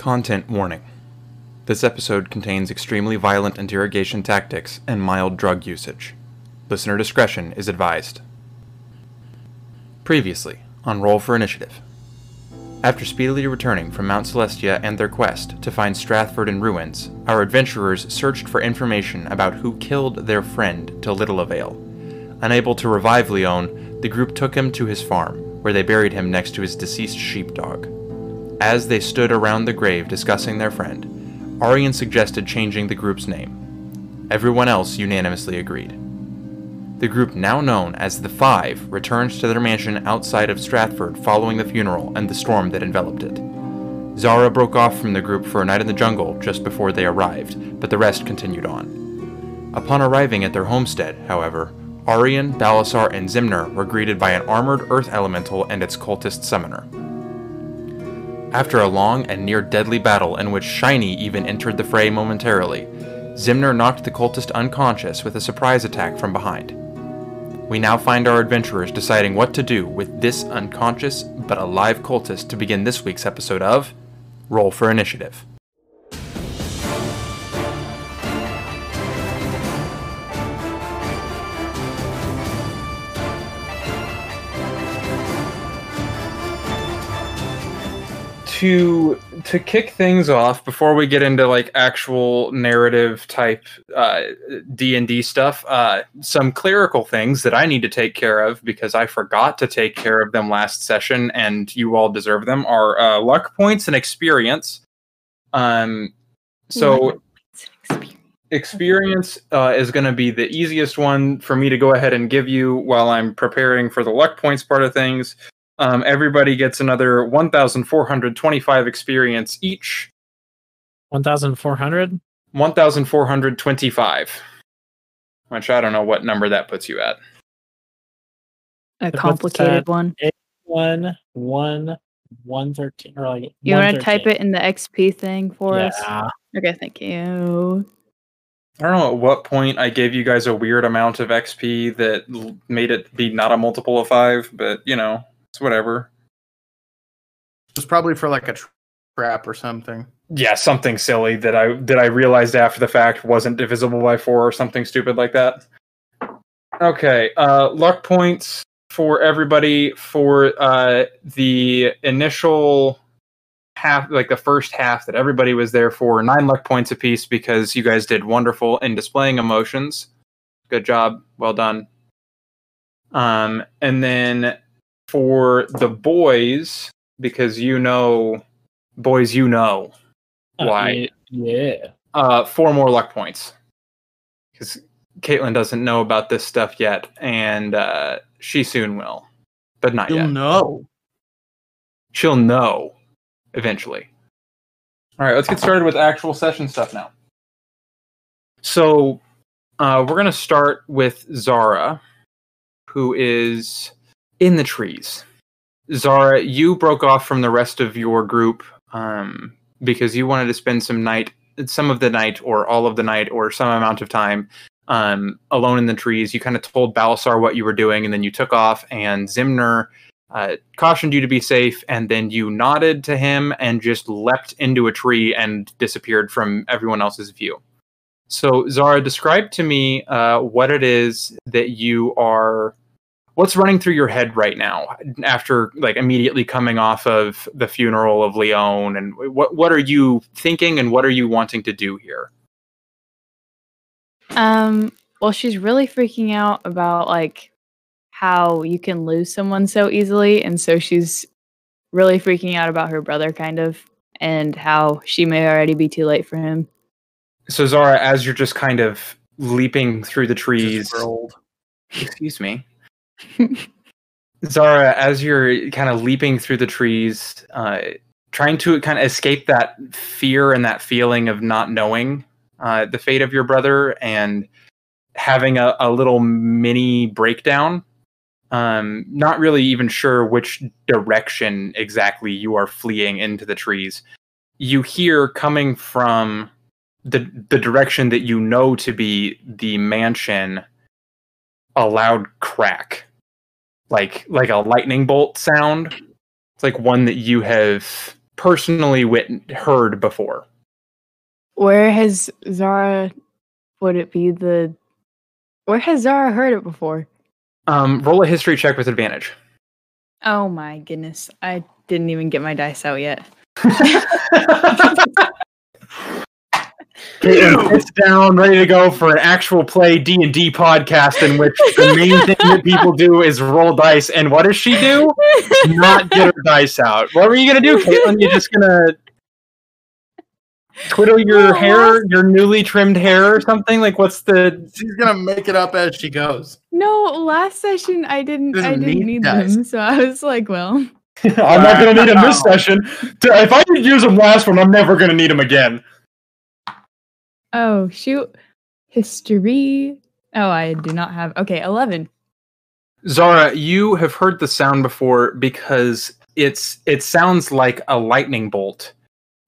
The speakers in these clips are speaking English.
Content warning. This episode contains extremely violent interrogation tactics and mild drug usage. Listener discretion is advised. Previously, on Roll for Initiative. After speedily returning from Mount Celestia and their quest to find Strathford in ruins, our adventurers searched for information about who killed their friend to little avail. Unable to revive Leon, the group took him to his farm, where they buried him next to his deceased sheepdog. As they stood around the grave discussing their friend, Aurrein suggested changing the group's name. Everyone else unanimously agreed. The group, now known as the Five, returned to their mansion outside of Strathford following the funeral and the storm that enveloped it. Zhara broke off from the group for a night in the jungle just before they arrived, but the rest continued on. Upon arriving at their homestead, however, Aurrein, Balasar, and Ximner were greeted by an armored earth elemental and its cultist summoner. After a long and near deadly battle in which Shiny even entered the fray momentarily, Ximner knocked the cultist unconscious with a surprise attack from behind. We now find our adventurers deciding what to do with this unconscious but alive cultist to begin this week's episode of Roll for Initiative. To to kick things off before we get into like actual narrative type uh, d&d stuff uh, some clerical things that i need to take care of because i forgot to take care of them last session and you all deserve them are uh, luck points and experience. Um so experience. uh, is going to be the easiest one for me to go ahead and give you while i'm preparing for the luck points part of things um, everybody gets another 1,425 experience each. 1,400? 1,425. Which I don't know what number that puts you at. A complicated one. One, one, one thirteen, or like. You want to type it in the XP thing for yeah. us? Okay, thank you. I don't know at what point I gave you guys a weird amount of XP that l- made it be not a multiple of five, but you know, it's whatever. It's probably for like a trap or something. Yeah, something silly that I that I realized after the fact wasn't divisible by four or something stupid like that. Okay, uh, luck points for everybody for uh, the initial half, like the first half that everybody was there for. Nine luck points apiece because you guys did wonderful in displaying emotions. Good job, well done. Um, and then for the boys, because you know, boys, you know why. Yeah. Uh, four more luck points. Because Caitlin doesn't know about this stuff yet, and uh, she soon will, but not You'll yet. know. She'll know eventually. All right, let's get started with actual session stuff now. So, uh, we're going to start with Zhara, who is in the trees. Zhara, you broke off from the rest of your group um, because you wanted to spend some night, some of the night, or all of the night, or some amount of time um, alone in the trees. You kind of told Balasar what you were doing, and then you took off. And Ximner uh, cautioned you to be safe, and then you nodded to him and just leapt into a tree and disappeared from everyone else's view. So, Zhara, describe to me uh, what it is that you are. What's running through your head right now after, like, immediately coming off of the funeral of Leon, and what what are you thinking, and what are you wanting to do here? Um, well, she's really freaking out about like how you can lose someone so easily, and so she's really freaking out about her brother, kind of, and how she may already be too late for him. So, Zhara, as you're just kind of leaping through the trees, excuse me, Zhara, as you're kind of leaping through the trees, uh, trying to kind of escape that fear and that feeling of not knowing uh, the fate of your brother and having a, a little mini breakdown. Um, not really even sure which direction exactly you are fleeing into the trees. You hear coming from the the direction that you know to be the mansion a loud crack like like a lightning bolt sound it's like one that you have personally wit- heard before. Where has Zhara? Would it be the? Where has Zhara heard it before? Um, roll a history check with advantage. Oh my goodness! I didn't even get my dice out yet. Caitlin sits down, ready to go for an actual play D and D podcast in which the main thing that people do is roll dice. And what does she do? Not get her dice out. What were you gonna do, Caitlin? You're just gonna twiddle your No, hair, your newly trimmed hair, or something? Like, what's the? She's gonna make it up as she goes. No, last session I didn't. I didn't need need them, so I was like, well, I'm not gonna need them this session. If I didn't use them last one, I'm never gonna need them again. Oh shoot, history. Oh, I do not have. Okay, eleven. Zhara, you have heard the sound before because it's it sounds like a lightning bolt,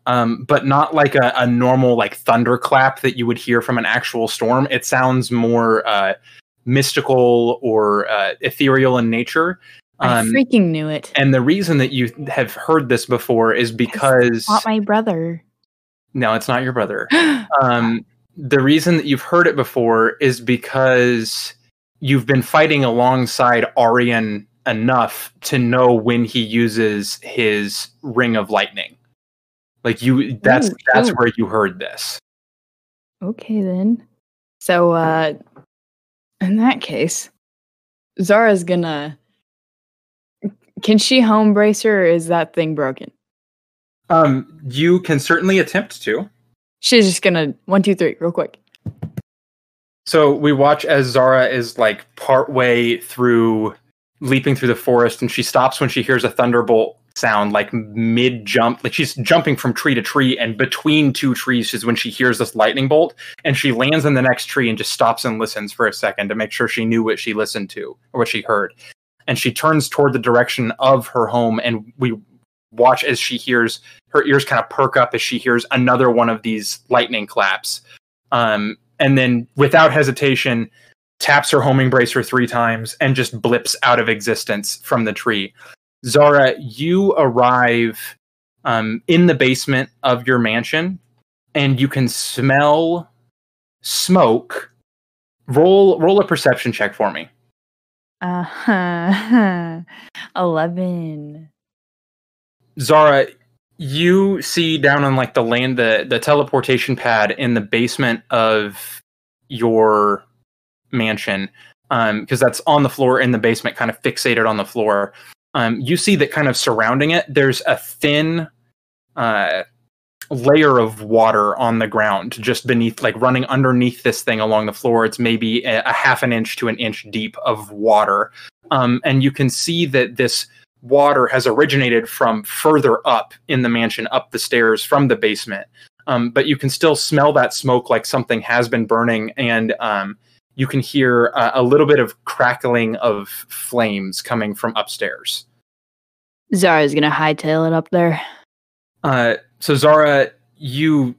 um, but not like a, a normal like thunderclap that you would hear from an actual storm. It sounds more uh, mystical or uh, ethereal in nature. I Um, freaking knew it. and the reason that you have heard this before is because my brother. No, it's not your brother. um, the reason that you've heard it before is because you've been fighting alongside Aurrein enough to know when he uses his ring of lightning. Like you that's Ooh, that's ooh. where you heard this. Okay then. So uh in that case, Zhara's gonna can she home brace her or is that thing broken? Um you can certainly attempt to. She's just gonna one, two, three, real quick. So we watch as Zhara is like partway through leaping through the forest and she stops when she hears a thunderbolt sound like mid jump like she's jumping from tree to tree and between two trees is when she hears this lightning bolt and she lands in the next tree and just stops and listens for a second to make sure she knew what she listened to or what she heard and she turns toward the direction of her home and we watch as she hears her ears kind of perk up as she hears another one of these lightning claps um, and then without hesitation taps her homing bracer three times and just blips out of existence from the tree. Zhara, you arrive um, in the basement of your mansion and you can smell smoke. Roll roll a perception check for me. Uh-huh. eleven. Zhara, you see down on like the land the the teleportation pad in the basement of your mansion um because that's on the floor in the basement kind of fixated on the floor. Um you see that kind of surrounding it there's a thin uh layer of water on the ground just beneath like running underneath this thing along the floor. It's maybe a, a half an inch to an inch deep of water. Um and you can see that this water has originated from further up in the mansion, up the stairs from the basement. Um, but you can still smell that smoke like something has been burning, and um, you can hear uh, a little bit of crackling of flames coming from upstairs. Zhara's gonna hightail it up there. Uh, so Zhara, you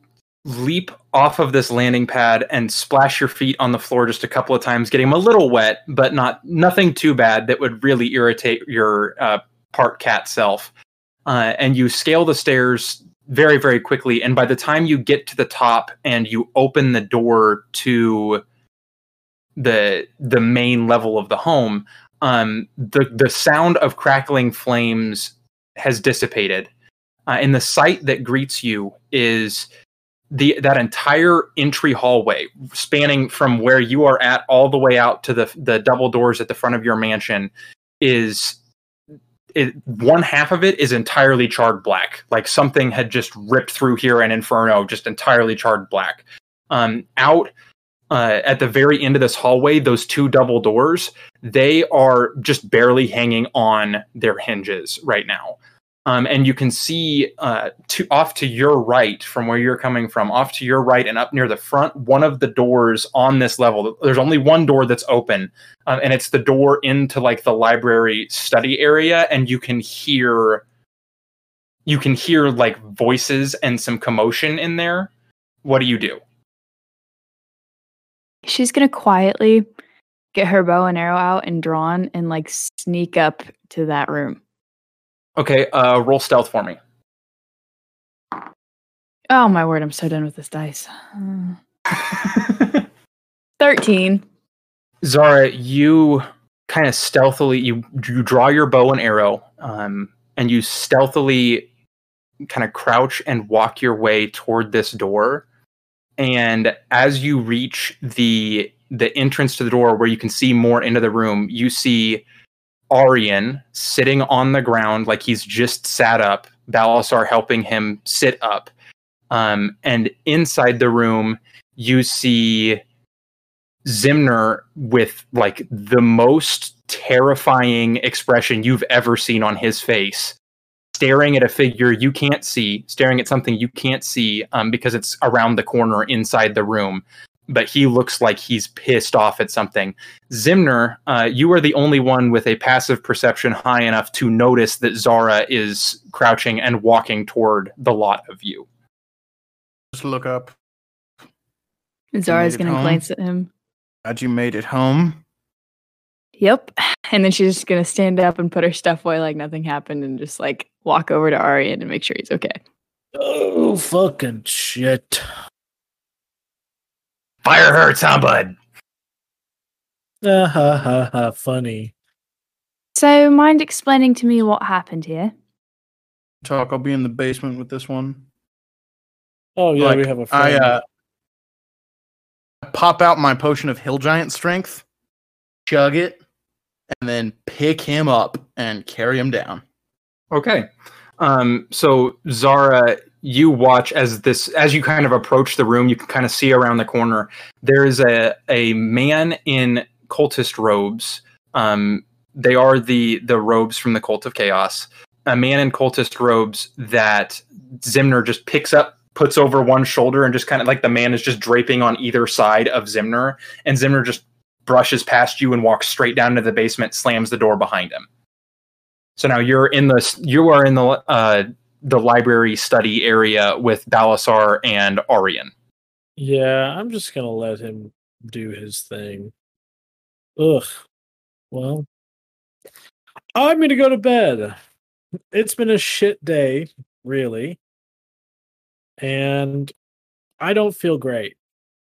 leap off of this landing pad and splash your feet on the floor just a couple of times, getting them a little wet, but not nothing too bad that would really irritate your uh, part cat self. Uh, and you scale the stairs very, very quickly. And by the time you get to the top and you open the door to the the main level of the home, um, the the sound of crackling flames has dissipated. Uh, and the sight that greets you is the that entire entry hallway spanning from where you are at all the way out to the the double doors at the front of your mansion is it, one half of it is entirely charred black. Like something had just ripped through here an inferno just entirely charred black. Um out uh, at the very end of this hallway those two double doors they are just barely hanging on their hinges right now um, and you can see uh, to off to your right from where you're coming from off to your right and up near the front one of the doors on this level there's only one door that's open um, and it's the door into like the library study area and you can hear you can hear like voices and some commotion in there what do you do She's gonna quietly get her bow and arrow out and drawn and like sneak up to that room. Okay uh roll stealth for me Oh my word, I'm so done with this dice. Uh, 13. Zhara, you kind of stealthily you you draw your bow and arrow, um, and you stealthily kind of crouch and walk your way toward this door. And as you reach the the entrance to the door where you can see more into the room, you see Aurrein sitting on the ground like he's just sat up, Balasar helping him sit up. Um, and inside the room, you see Ximner with like the most terrifying expression you've ever seen on his face, staring at a figure you can't see, staring at something you can't see um, because it's around the corner inside the room. But he looks like he's pissed off at something. Ximner, uh, you are the only one with a passive perception high enough to notice that Zhara is crouching and walking toward the lot of you. Just look up. Zhara's going to glance at him. Glad you made it home. Yep. And then she's just going to stand up and put her stuff away like nothing happened and just like walk over to Aurrein and make sure he's okay. Oh, fucking shit. Fire hurts, huh, bud? Ah, ha, ha, ha, funny. So, mind explaining to me what happened here? Talk. I'll be in the basement with this one. Oh, yeah, Like, we have a I friend. uh, pop out my potion of hill giant strength, chug it, and then pick him up and carry him down. Okay. Um, so Zara, you watch as this as you kind of approach the room, you can kind of see around the corner. There is a a man in cultist robes. Um, they are the the robes from the cult of chaos. A man in cultist robes that Ximner just picks up, puts over one shoulder, and just kind of like the man is just draping on either side of Ximner, and Ximner just brushes past you and walks straight down to the basement, slams the door behind him. So now you're in the you are in the uh, the library study area with Balasar and Aurrein. yeah, I'm just going to let him do his thing. Ugh. Well, I'm going to go to bed. It's been a shit day, really. And I don't feel great.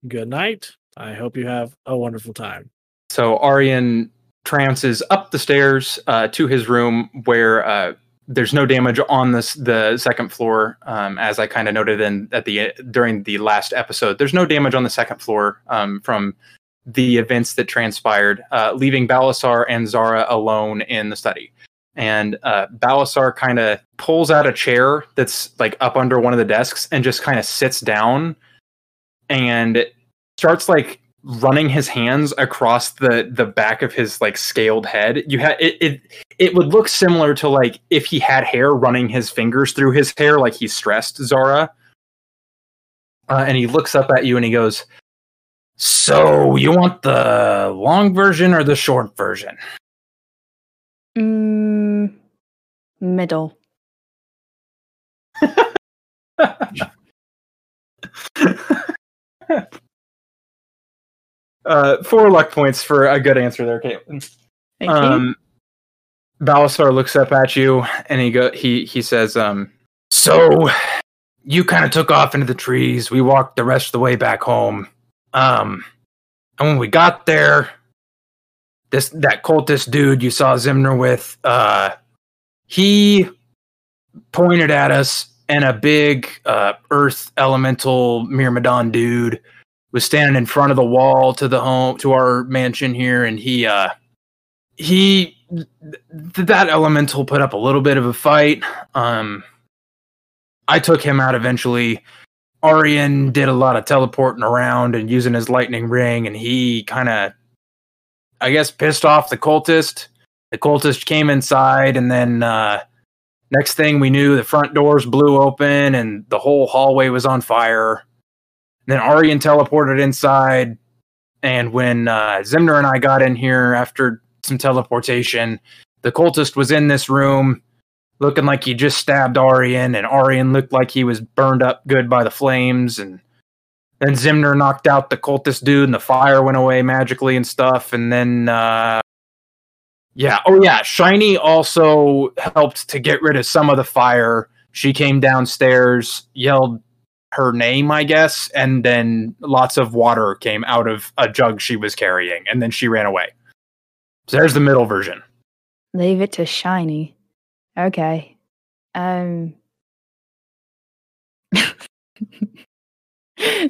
Good night. I hope you have a wonderful time. So Arian trances up the stairs uh, to his room where uh, there's no damage on this the second floor, um, as I kind of noted in at the during the last episode. There's no damage on the second floor um, from the events that transpired, uh, leaving Balasar and Zhara alone in the study. And uh, Balasar kind of pulls out a chair that's like up under one of the desks and just kind of sits down and starts like running his hands across the the back of his like scaled head. You had it, it it would look similar to like if he had hair running his fingers through his hair like he's stressed Zhara. Uh, and he looks up at you and he goes, "So you want the long version or the short version?" Mm, middle. uh, four luck points for a good answer there, Caitlin. Thank you. um, Balasar looks up at you and he go he he says, um, "So you kind of took off into the trees. We walked the rest of the way back home. Um, and when we got there, this that cultist dude you saw Ximner with, uh, he pointed at us, and a big uh, Earth Elemental Myrmidon dude was standing in front of the wall to the home to our mansion here, and he uh, he th- that elemental put up a little bit of a fight. Um, I took him out eventually. Aurrein did a lot of teleporting around and using his lightning ring, and he kind of, I guess, pissed off the cultist. The cultist came inside, and then uh, next thing we knew, the front doors blew open, and the whole hallway was on fire. Then Aurrein teleported inside, and when uh, Ximner and I got in here after some teleportation, the cultist was in this room looking like he just stabbed Aurrein, and Aurrein looked like he was burned up good by the flames, and then Ximner knocked out the cultist dude, and the fire went away magically and stuff, and then uh, yeah, oh yeah, Shiny also helped to get rid of some of the fire. She came downstairs, yelled her name, I guess, and then lots of water came out of a jug she was carrying, and then she ran away. So there's the middle version. Leave it to Shiny. Okay. Um.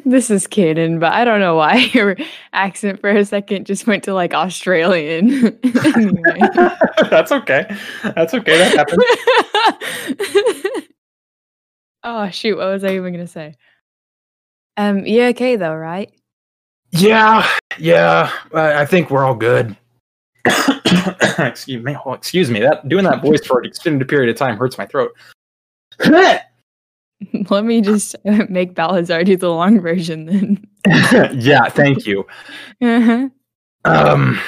this is canon, but I don't know why your accent for a second just went to like Australian. That's okay. That's okay. That happens. Oh shoot! What was I even gonna say? Um, you okay though, right? Yeah, yeah. I I think we're all good. excuse me. Oh, excuse me. That doing that voice for an extended period of time hurts my throat. Let me just make Balasar do the long version then. yeah, thank you. Uh-huh. Um,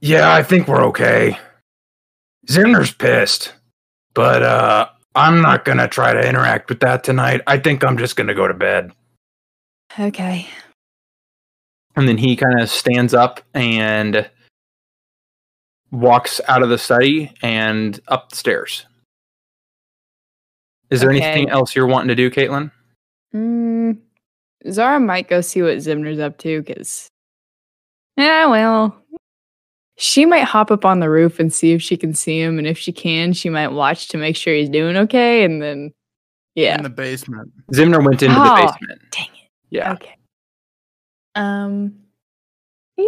yeah, I think we're okay. Ximner's pissed, but uh, I'm not gonna try to interact with that tonight. I think I'm just gonna go to bed. okay. And then he kind of stands up and walks out of the study and up the stairs. Is there Okay. anything else you're wanting to do, Caitlin? Mm, Zhara might go see what Ximner's up to because, yeah, well, she might hop up on the roof and see if she can see him. And if she can, she might watch to make sure he's doing okay. And then, yeah. In the basement. Ximner went into Oh, the basement. dang it. Yeah. Okay. Um, yeah,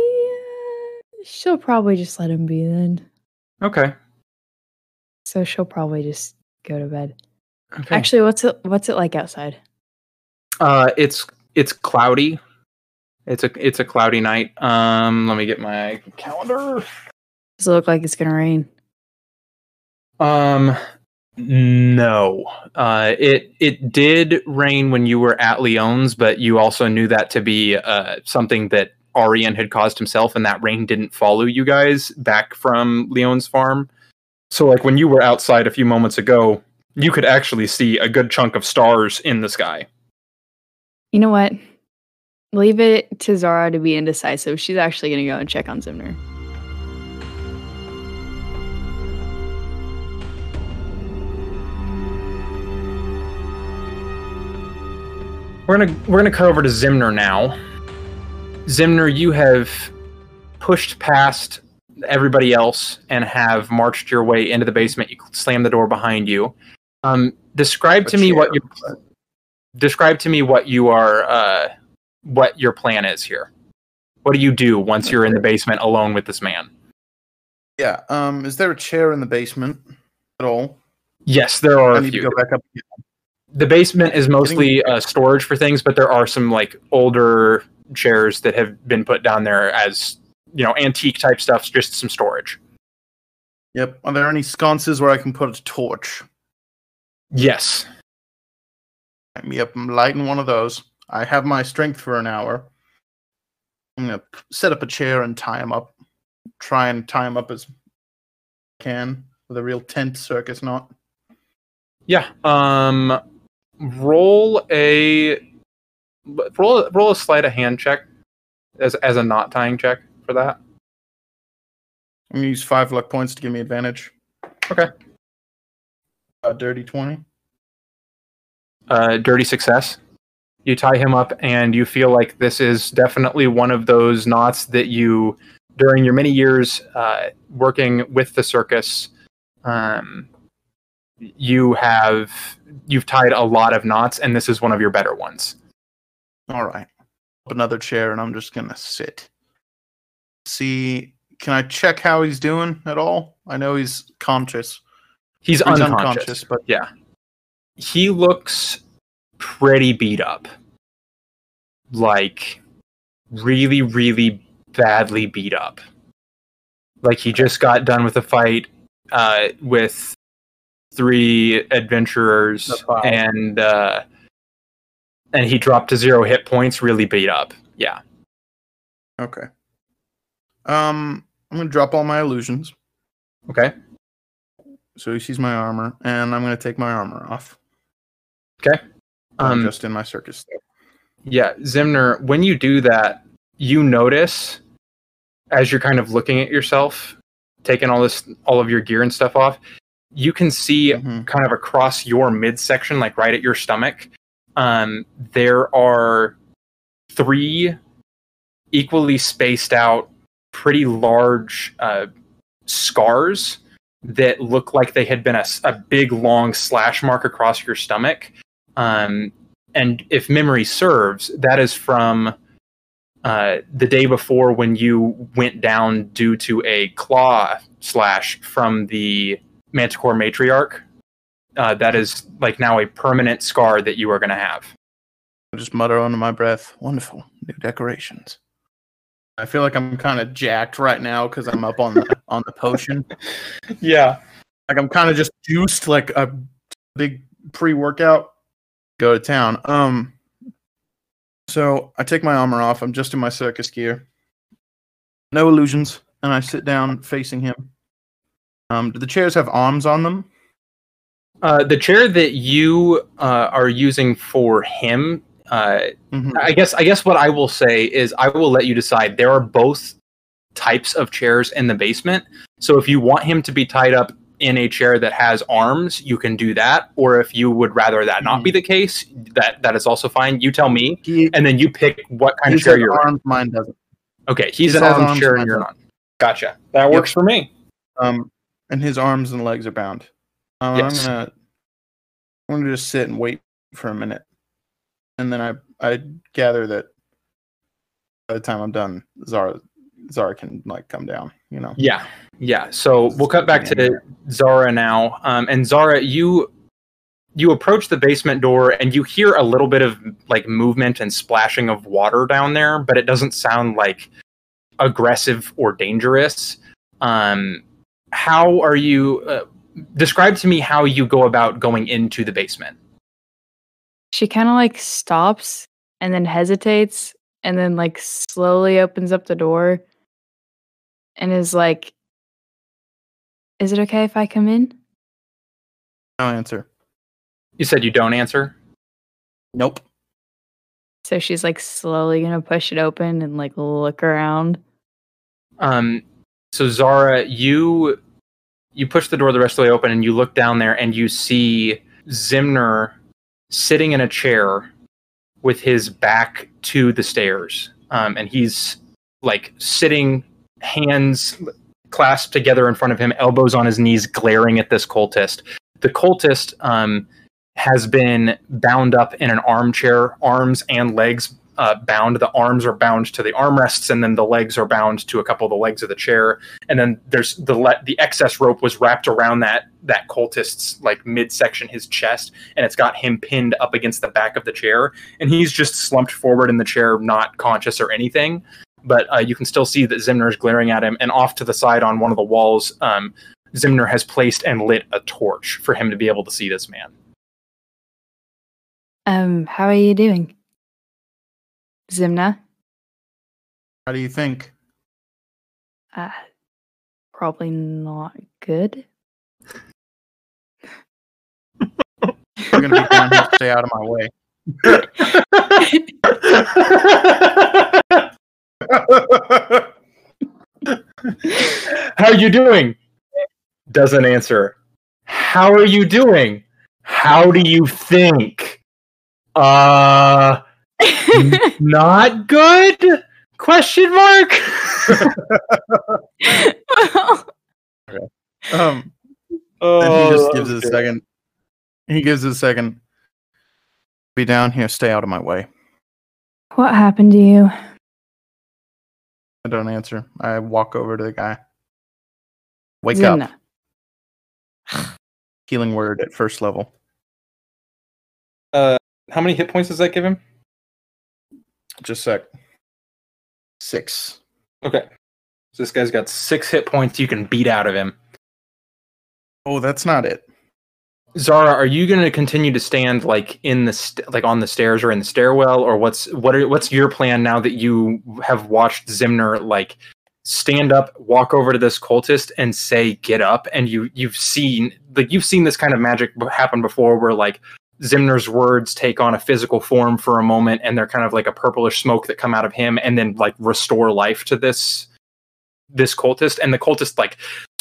she'll probably just let him be then. Okay. So she'll probably just go to bed. Okay. Actually, what's it what's it like outside? Uh, it's it's cloudy. It's a it's a cloudy night. Um, let me get my calendar. Does it look like it's gonna rain? Um, no. Uh, it it did rain when you were at Leon's, but you also knew that to be uh something that Aurrein had caused himself, and that rain didn't follow you guys back from Leon's farm. So, like when you were outside a few moments ago, you could actually see a good chunk of stars in the sky. You know what? Leave it to Zhara to be indecisive. She's actually gonna go and check on Ximner. We're gonna we're gonna cut over to Ximner now. Ximner, you have pushed past everybody else and have marched your way into the basement. You slam the door behind you. Um, describe A to me what you describe to me what you are uh, what your plan is here. What do you do once you're in the basement alone with this man? Yeah. Um. Is there a chair in the basement at all? Yes, there are I a need to few. go back up. The basement is mostly uh, storage for things, but there are some like older chairs that have been put down there as you know antique type stuff, just some storage. Yep. Are there any sconces where I can put a torch? Yes. Yep. I'm lighting one of those. I have my strength for an hour. I'm gonna set up a chair and tie him up. Try and tie him up as I can with a real tent circus knot. Yeah. Um, roll a roll roll a sleight of hand check as as a knot tying check for that. I'm gonna use five luck points to give me advantage. Okay. A dirty twenty. uh, dirty success. You tie him up, and you feel like this is definitely one of those knots that you, during your many years uh, working with the circus, um, you have you've tied a lot of knots, and this is one of your better ones. All right. Up another chair, and I'm just gonna sit. See, can I check how he's doing at all? I know he's conscious. He's he's unconscious. but Yeah, he looks pretty beat up, like really, really badly beat up. Like he just got done with a fight uh, with three adventurers, and uh, and he dropped to zero hit points, really beat up. Yeah. okay. Um, I'm gonna drop all my illusions, Okay. so he sees my armor, and I'm gonna take my armor off. Okay. Um, just in my circus. Yeah, Ximner, when you do that, you notice as you're kind of looking at yourself, taking all this all of your gear and stuff off, you can see Mhm. kind of across your midsection, like right at your stomach, um, there are three equally spaced out, pretty large uh, scars that look like they had been a big, long slash mark across your stomach. Um, and if memory serves, that is from uh, the day before when you went down due to a claw slash from the Manticore matriarch. Uh, that is like now a permanent scar that you are going to have. I just mutter under my breath. Wonderful new decorations. I feel like I'm kind of jacked right now because I'm up on the on the potion. Yeah. Like I'm kind of just juiced, like a big pre-workout. Go to town. Um. So I take my armor off. I'm just in my circus gear. No illusions, and I sit down facing him. Um. Do the chairs have arms on them? Uh, the chair that you uh, are using for him, uh, Mhm. I guess. I guess what I will say is I will let you decide. There are both types of chairs in the basement. So if you want him to be tied up in a chair that has arms, you can do that. Or if you would rather that not be the case, that that is also fine. You tell me, He, and then you pick what kind of chair you're. in. Mine doesn't. Okay, he's an arms arms, chair, and you're not. Gotcha. That Yep. works for me. Um, and his arms and legs are bound. Um, Yes. I'm gonna, I'm gonna just sit and wait for a minute, and then I, I gather that by the time I'm done, Zhara, Zhara can like come down. You know. Yeah, yeah. So we'll cut back to Zhara now. Um, and Zhara, you you approach the basement door and you hear a little bit of like movement and splashing of water down there, but it doesn't sound like aggressive or dangerous. Um, how are you? Uh, describe to me how you go about going into the basement. She kind of like stops and then hesitates and then like slowly opens up the door and is like, Is it okay if I come in? No answer. You said you don't answer. Nope. So she's like slowly gonna push it open and like look around. Um, so Zhara, you you push the door the rest of the way open, and you look down there, and you see Ximner sitting in a chair with his back to the stairs, um, and he's like sitting, hands clasped together in front of him, elbows on his knees, glaring at this cultist. The cultist um, has been bound up in an armchair, arms and legs uh, bound. The arms are bound to the armrests, and then the legs are bound to a couple of the legs of the chair. And then there's the le- the excess rope was wrapped around that that cultist's like midsection, his chest, and it's got him pinned up against the back of the chair, and he's just slumped forward in the chair, not conscious or anything. But uh, you can still see that Ximner is glaring at him, and off to the side on one of the walls, um, Ximner has placed and lit a torch for him to be able to see this man. Um, how are you doing? Ximner? How do you think? Uh, probably not good. You're gonna be down here. Stay out of my way. How are you doing? Doesn't answer. How are you doing? How do you think? Uh, not good? Question mark. Um, oh, and he just gives it a second. He gives it a second. Be down here. Stay out of my way. what happened to you? I don't answer. I walk over to the guy. Wake up. Healing word at first level. Uh, how many hit points does that give him? Just a sec. Six. Okay, so this guy's got six hit points. You can beat out of him. Oh, that's not it. Zhara, are you going to continue to stand like in the st- like on the stairs or in the stairwell, or what's what are what's your plan now that you have watched Ximner like stand up, walk over to this cultist, and say "get up"? And you you've seen like you've seen this kind of magic happen before, where like Ximner's words take on a physical form for a moment, and they're kind of like a purplish smoke that come out of him, and then like restore life to this this cultist, and the cultist like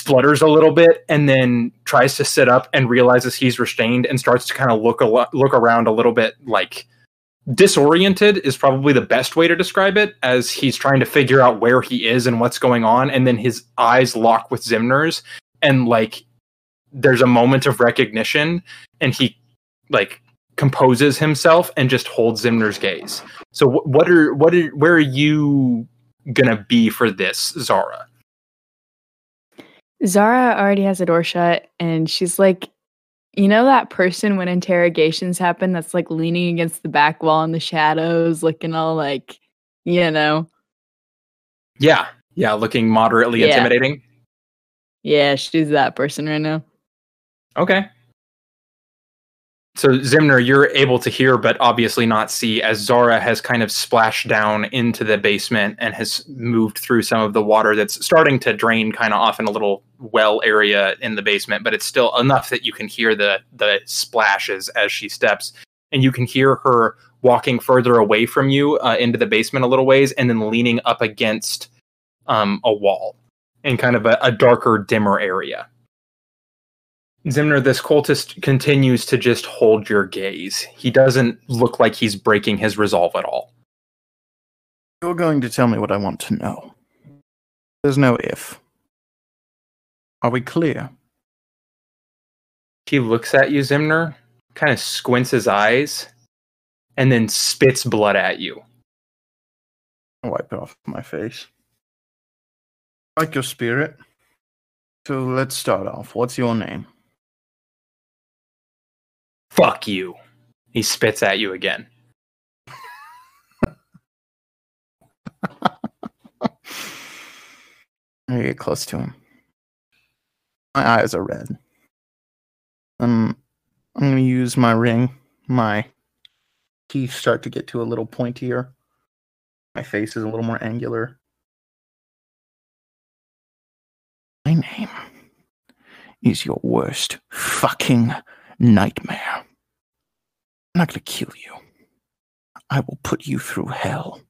splutters a little bit and then tries to sit up and realizes he's restrained and starts to kind of look a lo- look around a little bit like disoriented is probably the best way to describe it as he's trying to figure out where he is and what's going on and then his eyes lock with Ximner's and like there's a moment of recognition and he like composes himself and just holds Ximner's gaze. So wh- what are what are where are you gonna be for this, Zhara? Zhara already has the door shut and she's like, you know that person when interrogations happen that's like leaning against the back wall in the shadows, looking all like, you know. Yeah, yeah, looking moderately Yeah. intimidating. Yeah, she's that person right now. Okay. So Ximner, you're able to hear, but obviously not see, as Zhara has kind of splashed down into the basement and has moved through some of the water that's starting to drain kind of off in a little well area in the basement, but it's still enough that you can hear the the splashes as she steps, and you can hear her walking further away from you uh, into the basement a little ways, and then leaning up against um, a wall in kind of a, a darker, dimmer area. Ximner, this cultist continues to just hold your gaze. He doesn't look like he's breaking his resolve at all. You're going to tell me what I want to know. There's no if. Are we clear? He looks at you, Ximner, kind of squints his eyes, and then spits blood at you. I'll wipe it off my face. I like your spirit. So let's start off. What's your name? Fuck you. He spits at you again. I get close to him. My eyes are red. Um, I'm to use my ring. My teeth start to get to a little pointier. My face is a little more angular. My name is your worst fucking nightmare. I'm not going to kill you. I will put you through hell.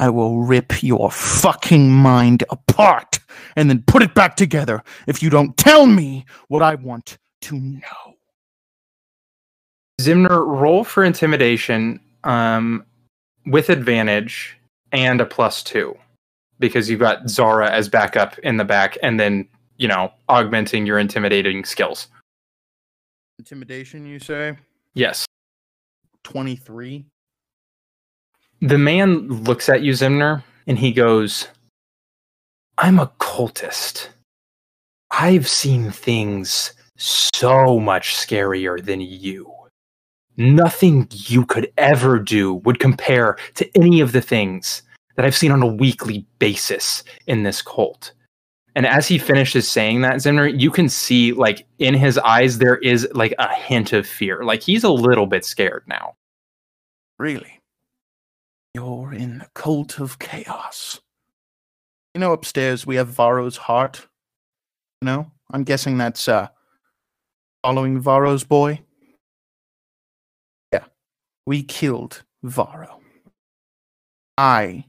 I will rip your fucking mind apart and then put it back together if you don't tell me what I want to know. Ximner, roll for intimidation um, with advantage and a plus two because you've got Zhara as backup in the back and then, you know, augmenting your intimidating skills. Intimidation, you say? Yes. 23. The man looks at you, Ximner, and he goes, I'm a cultist. I've seen things so much scarier than you. Nothing you could ever do would compare to any of the things that I've seen on a weekly basis in this cult. And as he finishes saying that, Ximner, you can see, like, in his eyes, there is like a hint of fear. Like, he's a little bit scared now. Really? You're in the cult of chaos. You know, upstairs we have Varro's heart. You know, I'm guessing that's uh following Varro's boy. Yeah, we killed Varro. I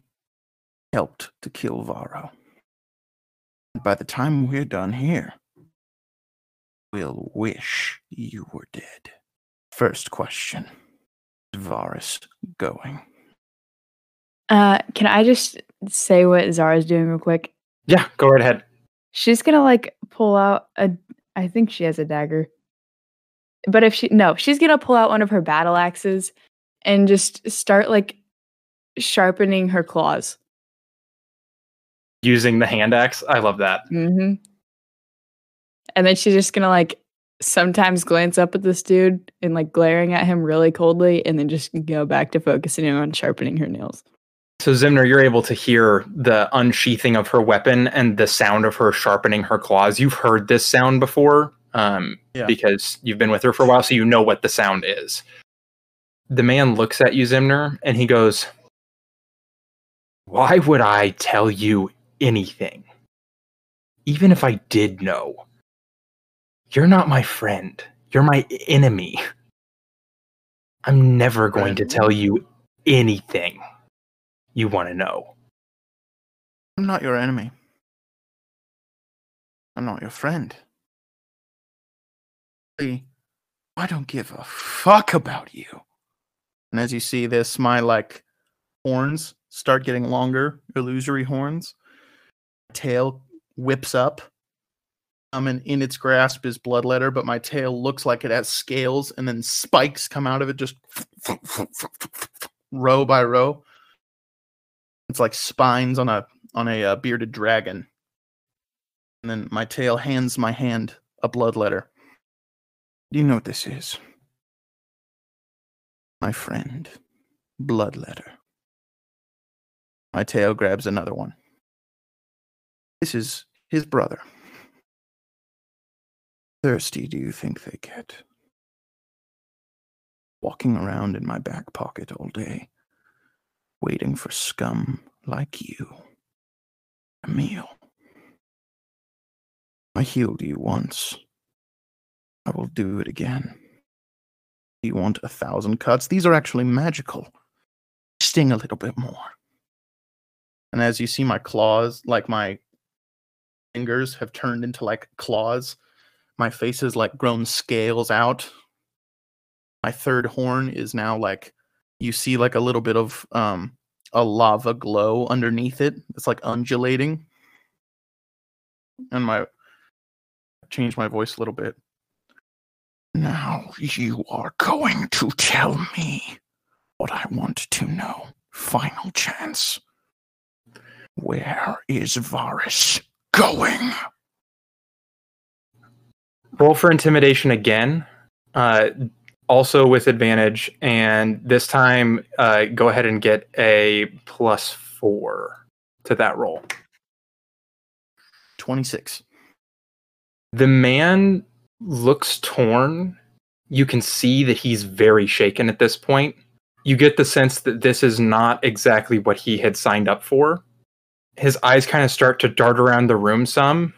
helped to kill Varro. By the time we're done here, we'll wish you were dead. First question. Is Varus going? Uh, can I just say what Zhara's doing real quick? Yeah, go right ahead. She's gonna like pull out a. I think she has a dagger. But if she no, she's gonna pull out one of her battle axes and just start like sharpening her claws. Using the hand axe. I love that. hmm And then she's just gonna like sometimes glance up at this dude and like glaring at him really coldly, and then just go back to focusing on sharpening her nails. So Ximner, you're able to hear the unsheathing of her weapon and the sound of her sharpening her claws. You've heard this sound before, um, Yeah. because you've been with her for a while, so you know what the sound is. The man looks at you, Ximner, and he goes, "Why would I tell you anything? Even if I did know, you're not my friend. You're my enemy. I'm never going to tell you anything." you want to know. I'm not your enemy. I'm not your friend. I don't give a fuck about you. And as you see this, my like horns start getting longer, illusory horns. Tail whips up. Um, and in its grasp is bloodletter, but my tail looks like it has scales, and then spikes come out of it, just row by row. It's like spines on a on a uh, bearded dragon. And then my tail hands my hand a bloodletter. Do you know what this is? My friend, bloodletter. My tail grabs another one. This is his brother. Thirsty, do you think they get? Walking around in my back pocket all day, waiting for scum like you. A meal. I healed you once. I will do it again. You want a thousand cuts? These are actually magical. Sting a little bit more. And as you see, my claws, like my fingers, have turned into like claws. My face has like grown scales out. My third horn is now like you see like a little bit of um a lava glow underneath it. It's like undulating. And my change my voice a little bit. Now you are going to tell me what I want to know. Final chance. Where is Varus going? Roll for intimidation again, uh, also with advantage, and this time uh, go ahead and get a plus four to that roll. 26. The man looks torn. You can see that he's very shaken at this point. You get the sense that this is not exactly what he had signed up for. His eyes kind of start to dart around the room some,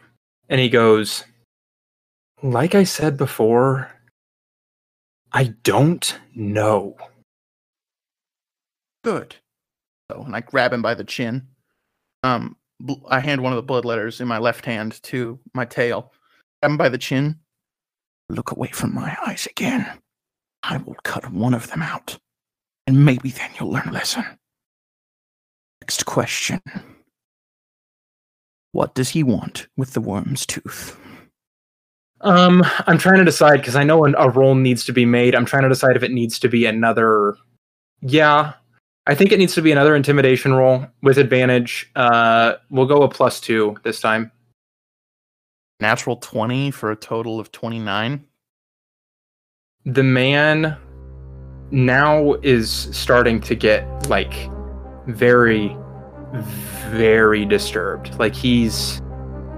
and he goes, Like I said before, I don't know. Good. So, and I grab him by the chin. Um, I hand one of the blood letters in my left hand to my tail. Grab him by the chin. Look away from my eyes again. I will cut one of them out, and maybe then you'll learn a lesson. Next question. What does he want with the worm's tooth? Um, I'm trying to decide because I know an, a roll needs to be made. I'm trying to decide if it needs to be another. Yeah, I think it needs to be another intimidation roll with advantage. Uh, we'll go a plus two this time. Natural 20 for a total of 29. The man now is starting to get like very, very disturbed. Like he's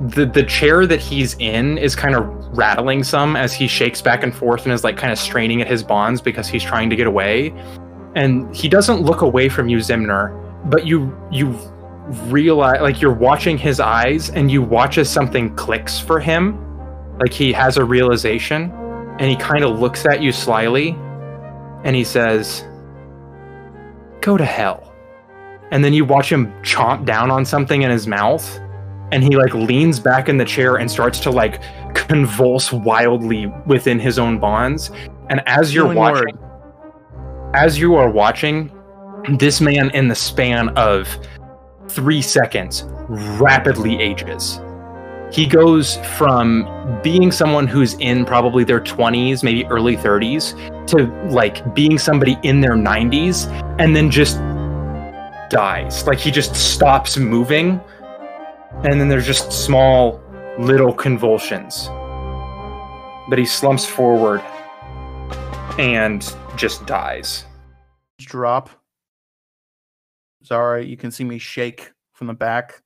the the chair that he's in is kind of rattling some as he shakes back and forth and is like kind of straining at his bonds because he's trying to get away. And he doesn't look away from you, Ximner, but you you realize like you're watching his eyes and you watch as something clicks for him. Like he has a realization and he kind of looks at you slyly and he says, Go to hell. And then you watch him chomp down on something in his mouth and he like leans back in the chair and starts to like convulse wildly within his own bonds. And as you're Healing watching as you are watching this man in the span of 3 seconds rapidly ages. He goes from being someone who's in probably their 20s maybe early 30s to like being somebody in their 90s and then just dies. Like he just stops moving and then there's just small little convulsions. But he slumps forward and just dies. Drop. Zhara, you can see me shake from the back.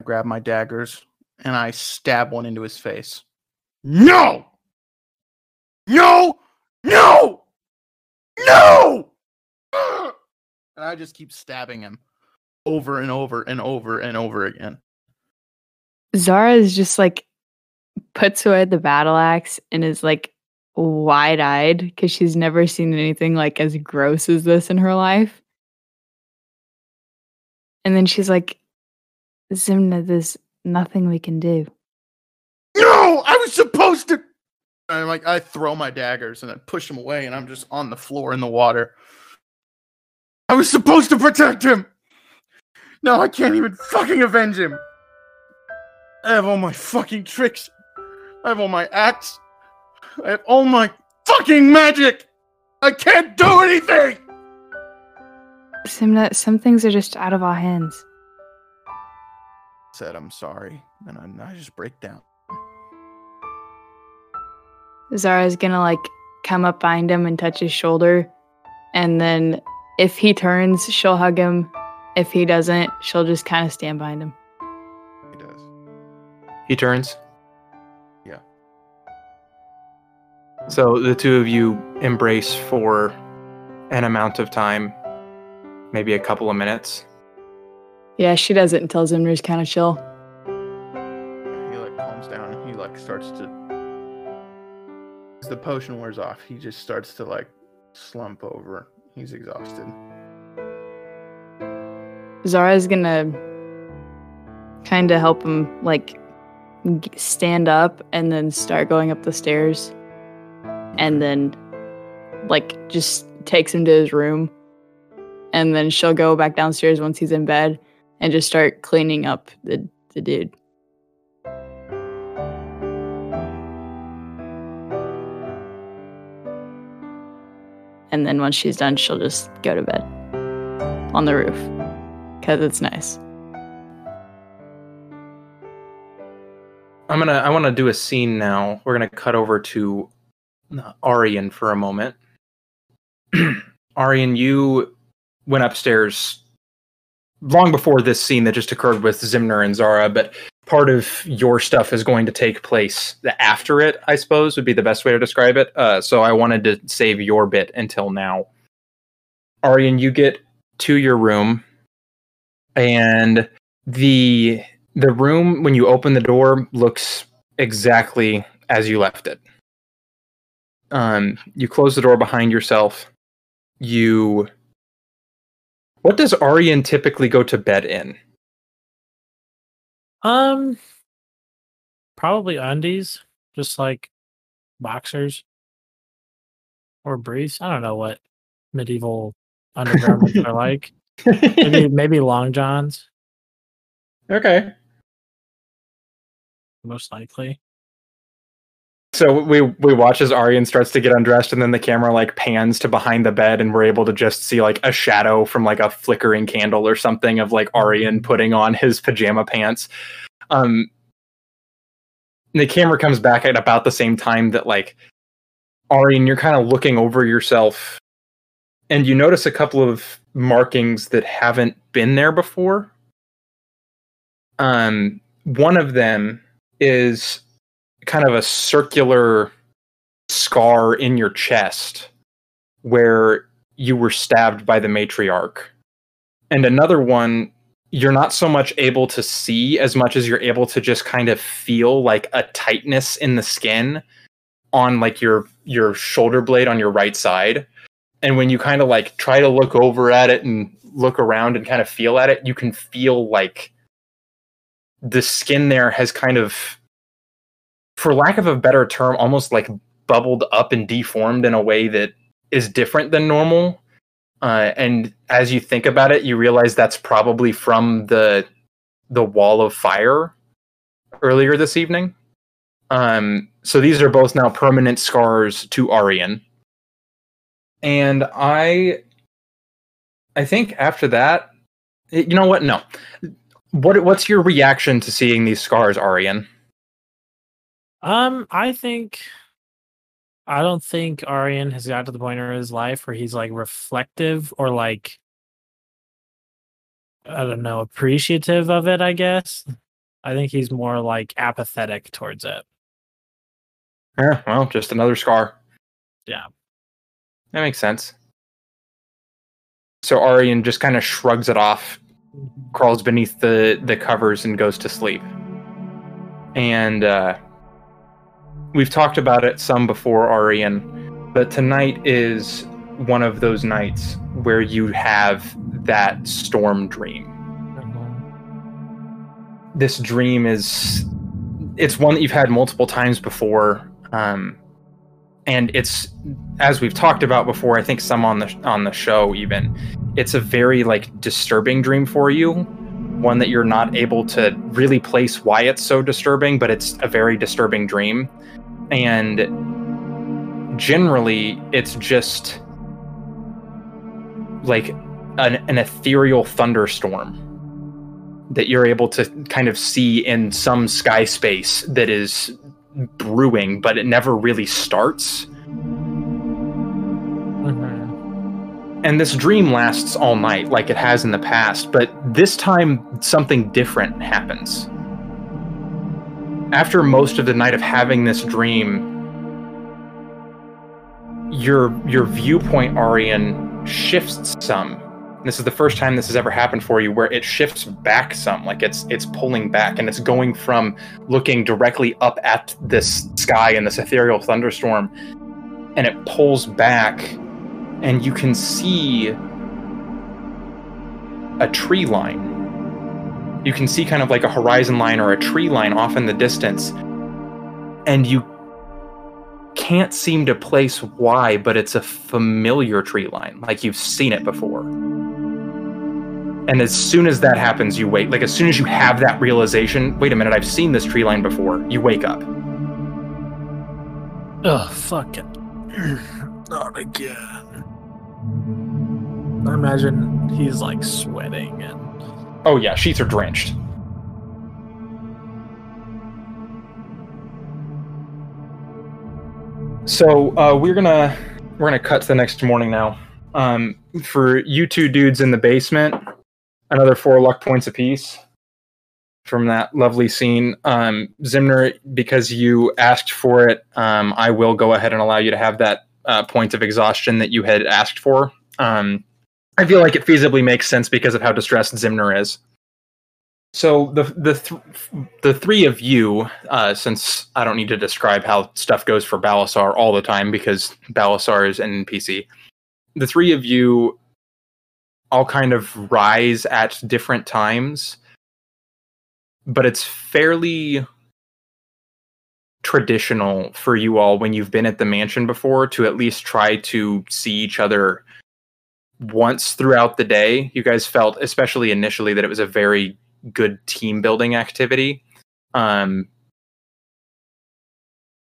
I grab my daggers and I stab one into his face. No! No! No! No! Ah! And I just keep stabbing him over and over and over and over again. Zhara is just like puts away the battle axe and is like wide eyed because she's never seen anything like as gross as this in her life. And then she's like, Ximner, there's nothing we can do. No, I was supposed to. And I'm like, I throw my daggers and I push them away, and I'm just on the floor in the water. I was supposed to protect him. No, I can't even fucking avenge him. I have all my fucking tricks. I have all my acts. I have all my fucking magic. I can't do anything. Ximner, some things are just out of our hands. Said I'm sorry, and I, I just break down. Zhara's gonna like come up behind him and touch his shoulder, and then if he turns, she'll hug him. If he doesn't, she'll just kind of stand behind him. He does. He turns. Yeah. So the two of you embrace for an amount of time, maybe a couple of minutes. Yeah, she does it until Ximner's kind of chill. He like calms down he like starts to. As the potion wears off, he just starts to like slump over. He's exhausted. Zhara's gonna kind of help him like stand up and then start going up the stairs. And then like just takes him to his room. And then she'll go back downstairs once he's in bed and just start cleaning up the, the dude. And then once she's done she'll just go to bed on the roof because it's nice I'm gonna. I want to do a scene now. We're gonna cut over to uh, Aurrein for a moment. Aurrein, you went upstairs long before this scene that just occurred with Ximner and Zhara, but part of your stuff is going to take place after it. I suppose would be the best way to describe it. Uh, so I wanted to save your bit until now. Aurrein, you get to your room, and the the room when you open the door looks exactly as you left it. Um, you close the door behind yourself. You. What does Aurrein typically go to bed in? Um, probably undies, just like boxers or briefs. I don't know what medieval undergarments are like. Maybe maybe long johns, okay. most likely. So we we watch as Aurrein starts to get undressed, and then the camera like pans to behind the bed, and we're able to just see like a shadow from like a flickering candle or something of like Aurrein putting on his pajama pants. Um, and the camera comes back at about the same time that like Aurrein, you're kind of looking over yourself, and you notice a couple of markings that haven't been there before. Um, one of them is kind of a circular scar in your chest where you were stabbed by the matriarch. And another one, you're not so much able to see as much as you're able to just kind of feel like a tightness in the skin on like your your shoulder blade on your right side. And when you kind of like try to look over at it and look around and kind of feel at it, you can feel like the skin there has kind of for lack of a better term, almost like bubbled up and deformed in a way that is different than normal. Uh, and as you think about it, you realize that's probably from the the wall of fire earlier this evening. Um, so these are both now permanent scars to Aurrein. And I, I think after that, you know what? No. What what's your reaction to seeing these scars, Aurrein? Um, I think I don't think Aurrein has got to the point in his life where he's like reflective or like I don't know, appreciative of it, I guess. I think he's more like apathetic towards it. Yeah, well, just another scar. Yeah. That makes sense. So Aurrein just kind of shrugs it off, crawls beneath the the covers, and goes to sleep. And uh, we've talked about it some before, Aurrein, but tonight is one of those nights where you have that storm dream. This dream is it's one that you've had multiple times before, um, and it's as we've talked about before. I think some on the on the show even. It's a very like disturbing dream for you, one that you're not able to really place why it's so disturbing, but it's a very disturbing dream, and generally it's just like an, an ethereal thunderstorm that you're able to kind of see in some sky space that is brewing, but it never really starts. Mm-hmm. And this dream lasts all night, like it has in the past, but this time something different happens. After most of the night of having this dream, your your viewpoint, Aurrein, shifts some this is the first time this has ever happened for you where it shifts back some like it's it's pulling back and it's going from looking directly up at this sky and this ethereal thunderstorm and it pulls back and you can see a tree line. You can see kind of like a horizon line or a tree line off in the distance and you can't seem to place why but it's a familiar tree line like you've seen it before and as soon as that happens, you wake. Like as soon as you have that realization, wait a minute, I've seen this tree line before. You wake up. Oh fuck it! Not again. I imagine he's like sweating and. Oh yeah, sheets are drenched. So uh, we're gonna we're gonna cut to the next morning now. Um, for you two dudes in the basement, another four luck points apiece from that lovely scene. Um, Ximner, because you asked for it, um, I will go ahead and allow you to have that uh, point of exhaustion that you had asked for. Um, I feel like it feasibly makes sense because of how distressed Ximner is. So the the th- the three of you, uh, since I don't need to describe how stuff goes for Balasar all the time because Balasar is an NPC, the three of you all kind of rise at different times, but it's fairly traditional for you all when you've been at the mansion before to at least try to see each other once throughout the day. You guys felt, especially initially, that it was a very good team building activity. Um,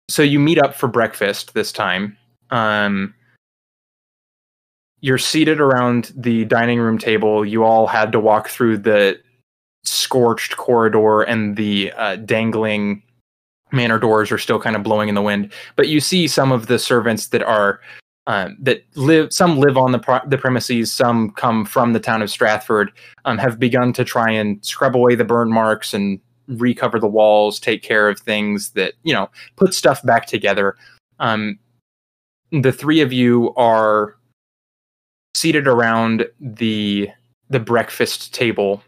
so you meet up for breakfast this time. Um, you're seated around the dining room table. You all had to walk through the scorched corridor, and the uh, dangling manor doors are still kind of blowing in the wind. But you see some of the servants that are um, that live. Some live on the pro- the premises. Some come from the town of Strathford. Um, have begun to try and scrub away the burn marks and recover the walls, take care of things that you know, put stuff back together. Um, the three of you are seated around the the breakfast table.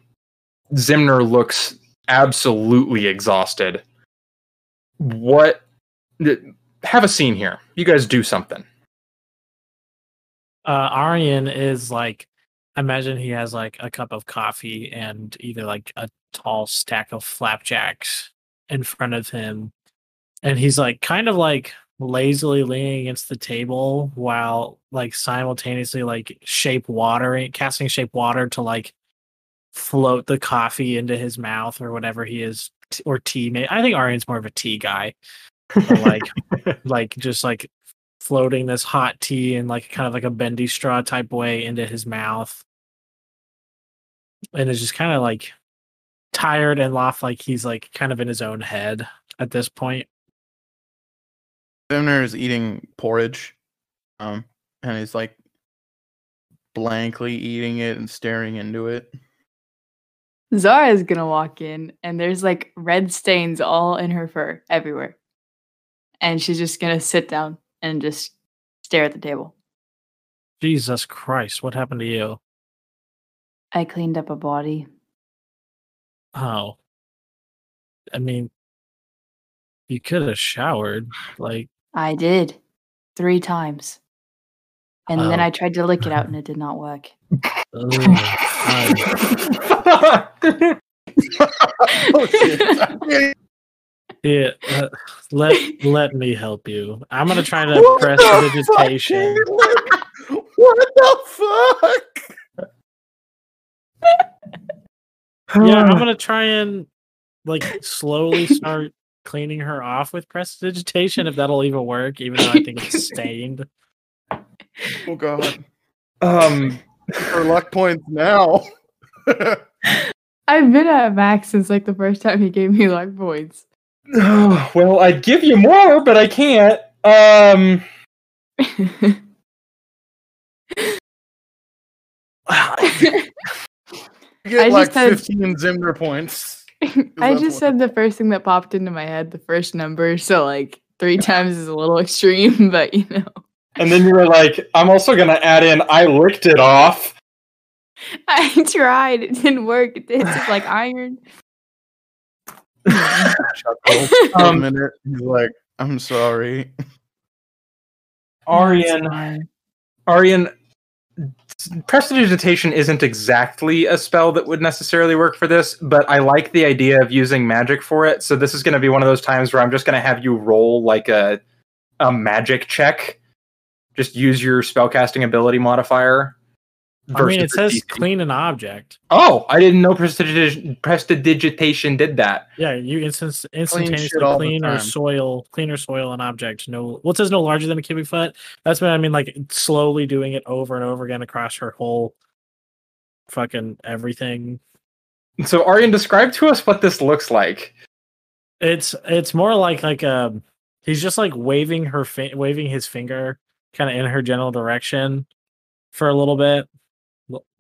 Ximner looks absolutely exhausted. What have a scene here. You guys do something. Uh Aurrein is like imagine he has like a cup of coffee and either like a tall stack of flapjacks in front of him. And he's like kind of like lazily leaning against the table while like simultaneously like shape water casting shape water to like float the coffee into his mouth or whatever he is or tea i think aurrein's more of a tea guy like like just like floating this hot tea in like kind of like a bendy straw type way into his mouth. And it's just kind of like tired and off like he's like kind of in his own head at this point Ximner is eating porridge, um, and he's like blankly eating it and staring into it. Zhara is gonna walk in, and there's like red stains all in her fur everywhere, and she's just gonna sit down and just stare at the table. Jesus Christ, what happened to you? I cleaned up a body. Oh. I mean, you could have showered. Like, I did three times. And then Oh. I tried to lick it out and it did not work. ugh, oh shit! Yeah, uh, let let me help you. I'm gonna try to What press the fuck, What the fuck? Yeah, I'm gonna try and like slowly start cleaning her off with prestidigitation if that'll even work, even though I think it's stained. Oh god. Um, For luck points now. I've been at max since like the first time he gave me luck points. Oh, well, I'd give you more, but I can't. Um, You get I like just had- 15 Ximner points. I just said the first thing that popped into my head, the first number. So like three times is a little extreme, but you know, and then you were like, I'm also gonna add in, I licked it off. I tried. It didn't work. It tasted like iron. Chuckle a Um, minute. He's like, I'm sorry. Aurrein, It's. Aurrein, prestidigitation isn't exactly a spell that would necessarily work for this, but I like the idea of using magic for it. So this is going to be one of those times where I'm just going to have you roll like a a magic check. Just use your spellcasting ability modifier. I mean, it says clean an object. Oh, I didn't know prestidig- prestidigitation did that. Yeah, you instant, shit instantaneously all the clean or soil, clean or soil an object. No, well, it says no larger than a cubic foot. That's what I mean. Like slowly doing it over and over again across her whole fucking everything. So Aurrein, describe to us what this looks like. It's it's more like like um he's just like waving her fi- waving his finger kind of in her general direction for a little bit, L-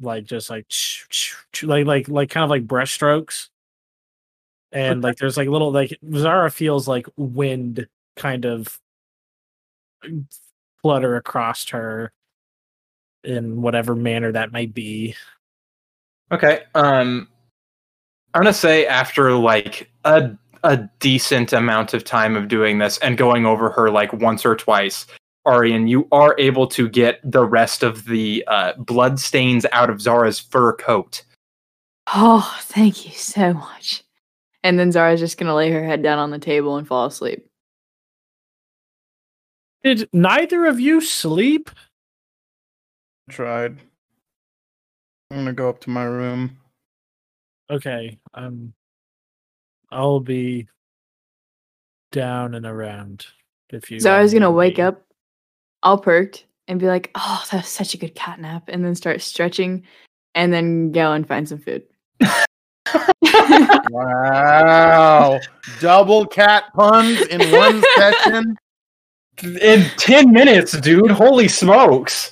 like just like like like like kind of like brush strokes, and like there's like little like Zhara feels like wind kind of flutter across her in whatever manner that might be. Okay. Um I'm gonna say after like a a decent amount of time of doing this and going over her like once or twice, Aurrein, you are able to get the rest of the uh, blood stains out of Zhara's fur coat. Oh, thank you so much. And then Zhara's just gonna lay her head down on the table and fall asleep. Did neither of you sleep? Tried. I'm gonna go up to my room. Okay, um, I'll be down and around. If you Zhara's um, gonna wake up all perked and be like, "Oh, that was such a good cat nap," and then start stretching, and then go and find some food. Wow. Double cat puns in one session. In 10 minutes, dude. Holy smokes.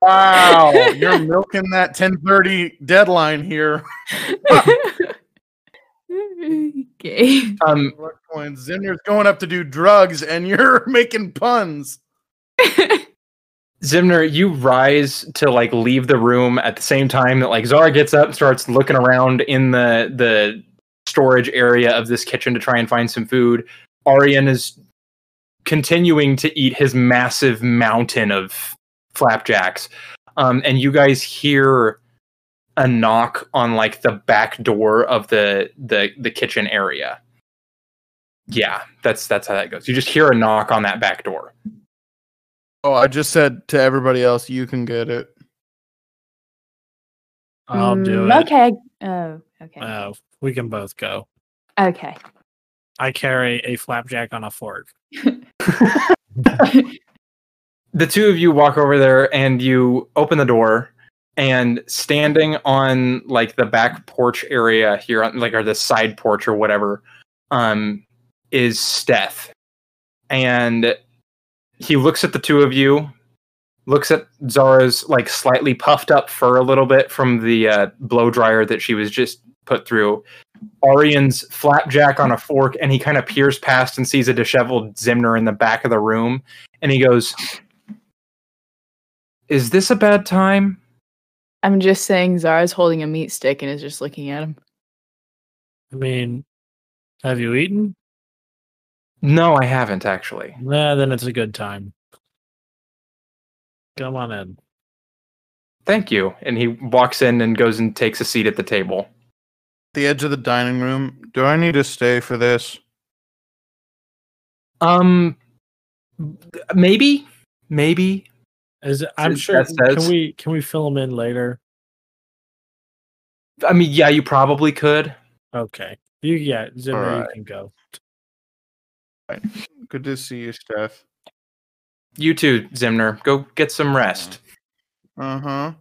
Wow. You're milking that 1030 deadline here. okay. Um Luck points. Ximner's going up to do drugs and you're making puns. Ximner, you rise to like leave the room at the same time that like Zhara gets up and starts looking around in the the storage area of this kitchen to try and find some food. Aurrein is continuing to eat his massive mountain of flapjacks. Um, and you guys hear a knock on like the back door of the the the kitchen area. Yeah, that's that's how that goes. You just hear a knock on that back door. Oh, I just said to everybody else, you can get it. I'll do Mm, it. Okay. Oh, okay. Uh, we can both go. okay. I carry a flapjack on a fork. the two of you walk over there and you open the door and standing on like the back porch area here on like or the side porch or whatever um is Steth and he looks at the two of you looks at Zhara's like slightly puffed up fur a little bit from the uh, blow dryer that she was just put through Aurrein's flapjack on a fork and he kind of peers past and sees a disheveled Ximner in the back of the room and he goes is this a bad time? I'm just saying Zara's holding a meat stick and is just looking at him. I mean, have you eaten? No, I haven't actually. Nah, then it's a good time. Come on in. Thank you. And he walks in and goes and takes a seat at the table. The edge of the dining room. Do I need to stay for this? Um, maybe, maybe. Is I'm That sure. says- Can we can we fill him in later? I mean, yeah, you probably could. Okay. You yeah, Ximner, you can go. Good to see you, Steph. You too, Ximner. Go get some rest. Uh huh.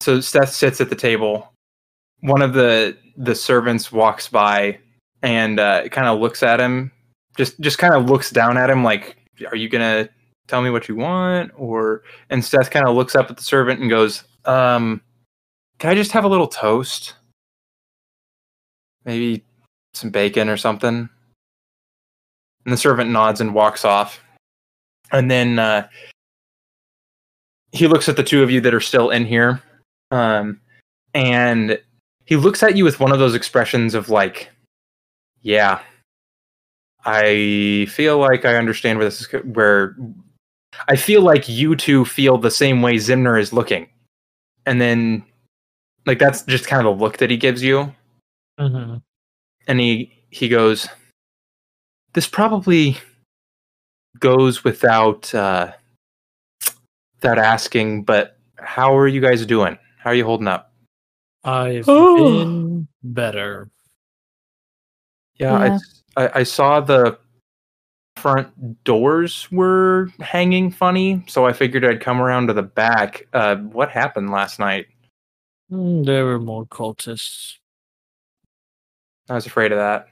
So Steph sits at the table. One of the the servants walks by and uh, kind of looks at him. Just just kind of looks down at him like, "Are you gonna tell me what you want?" Or and Steph kind of looks up at the servant and goes, "Um, can I just have a little toast? Maybe some bacon or something." And the servant nods and walks off. And then uh, he looks at the two of you that are still in here um, and he looks at you with one of those expressions of like, "Yeah, I feel like I understand where this is. Where I feel like you two feel the same way Ximner is looking." And then, like that's just kind of the look that he gives you, Mm-hmm. and he he goes, "This probably goes without uh, without asking, but how are you guys doing? How are you holding up?" I've Oh. been better. Yeah, I Yeah. s- I, I saw the front doors were hanging funny, so I figured I'd come around to the back. Uh, what happened last night? Mm, there were more cultists. I was afraid of that.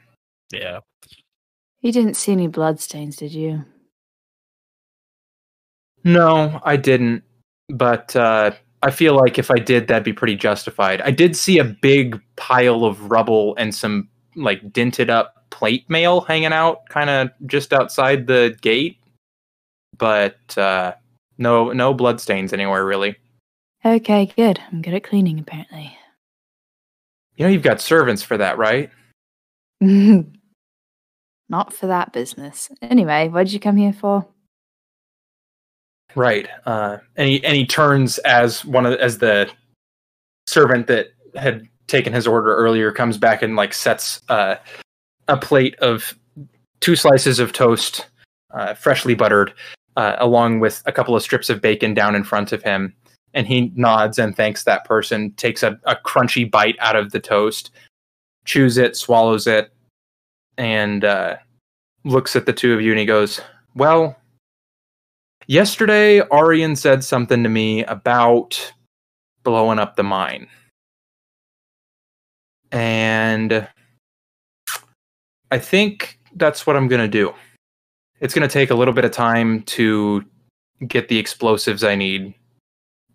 Yeah. You didn't see any bloodstains, did you? No, I didn't. But uh, I feel like if I did, that'd be pretty justified. I did see a big pile of rubble and some like dented up plate mail hanging out, kind of just outside the gate. But uh, no, no bloodstains anywhere really. Okay, good. I'm good at cleaning, apparently. You know, you've got servants for that, right? Not for that business. Anyway, what did you come here for? Right. Uh, and he and he turns as one of as the servant that had taken his order earlier comes back and like sets uh, a plate of two slices of toast, uh, freshly buttered, uh, along with a couple of strips of bacon down in front of him. And he nods and thanks that person, takes a, a crunchy bite out of the toast, chews it, swallows it, and uh, looks at the two of you and he goes, Well, Yesterday, Aurrein said something to me about blowing up the mine. And I think that's what I'm going to do. It's going to take a little bit of time to get the explosives I need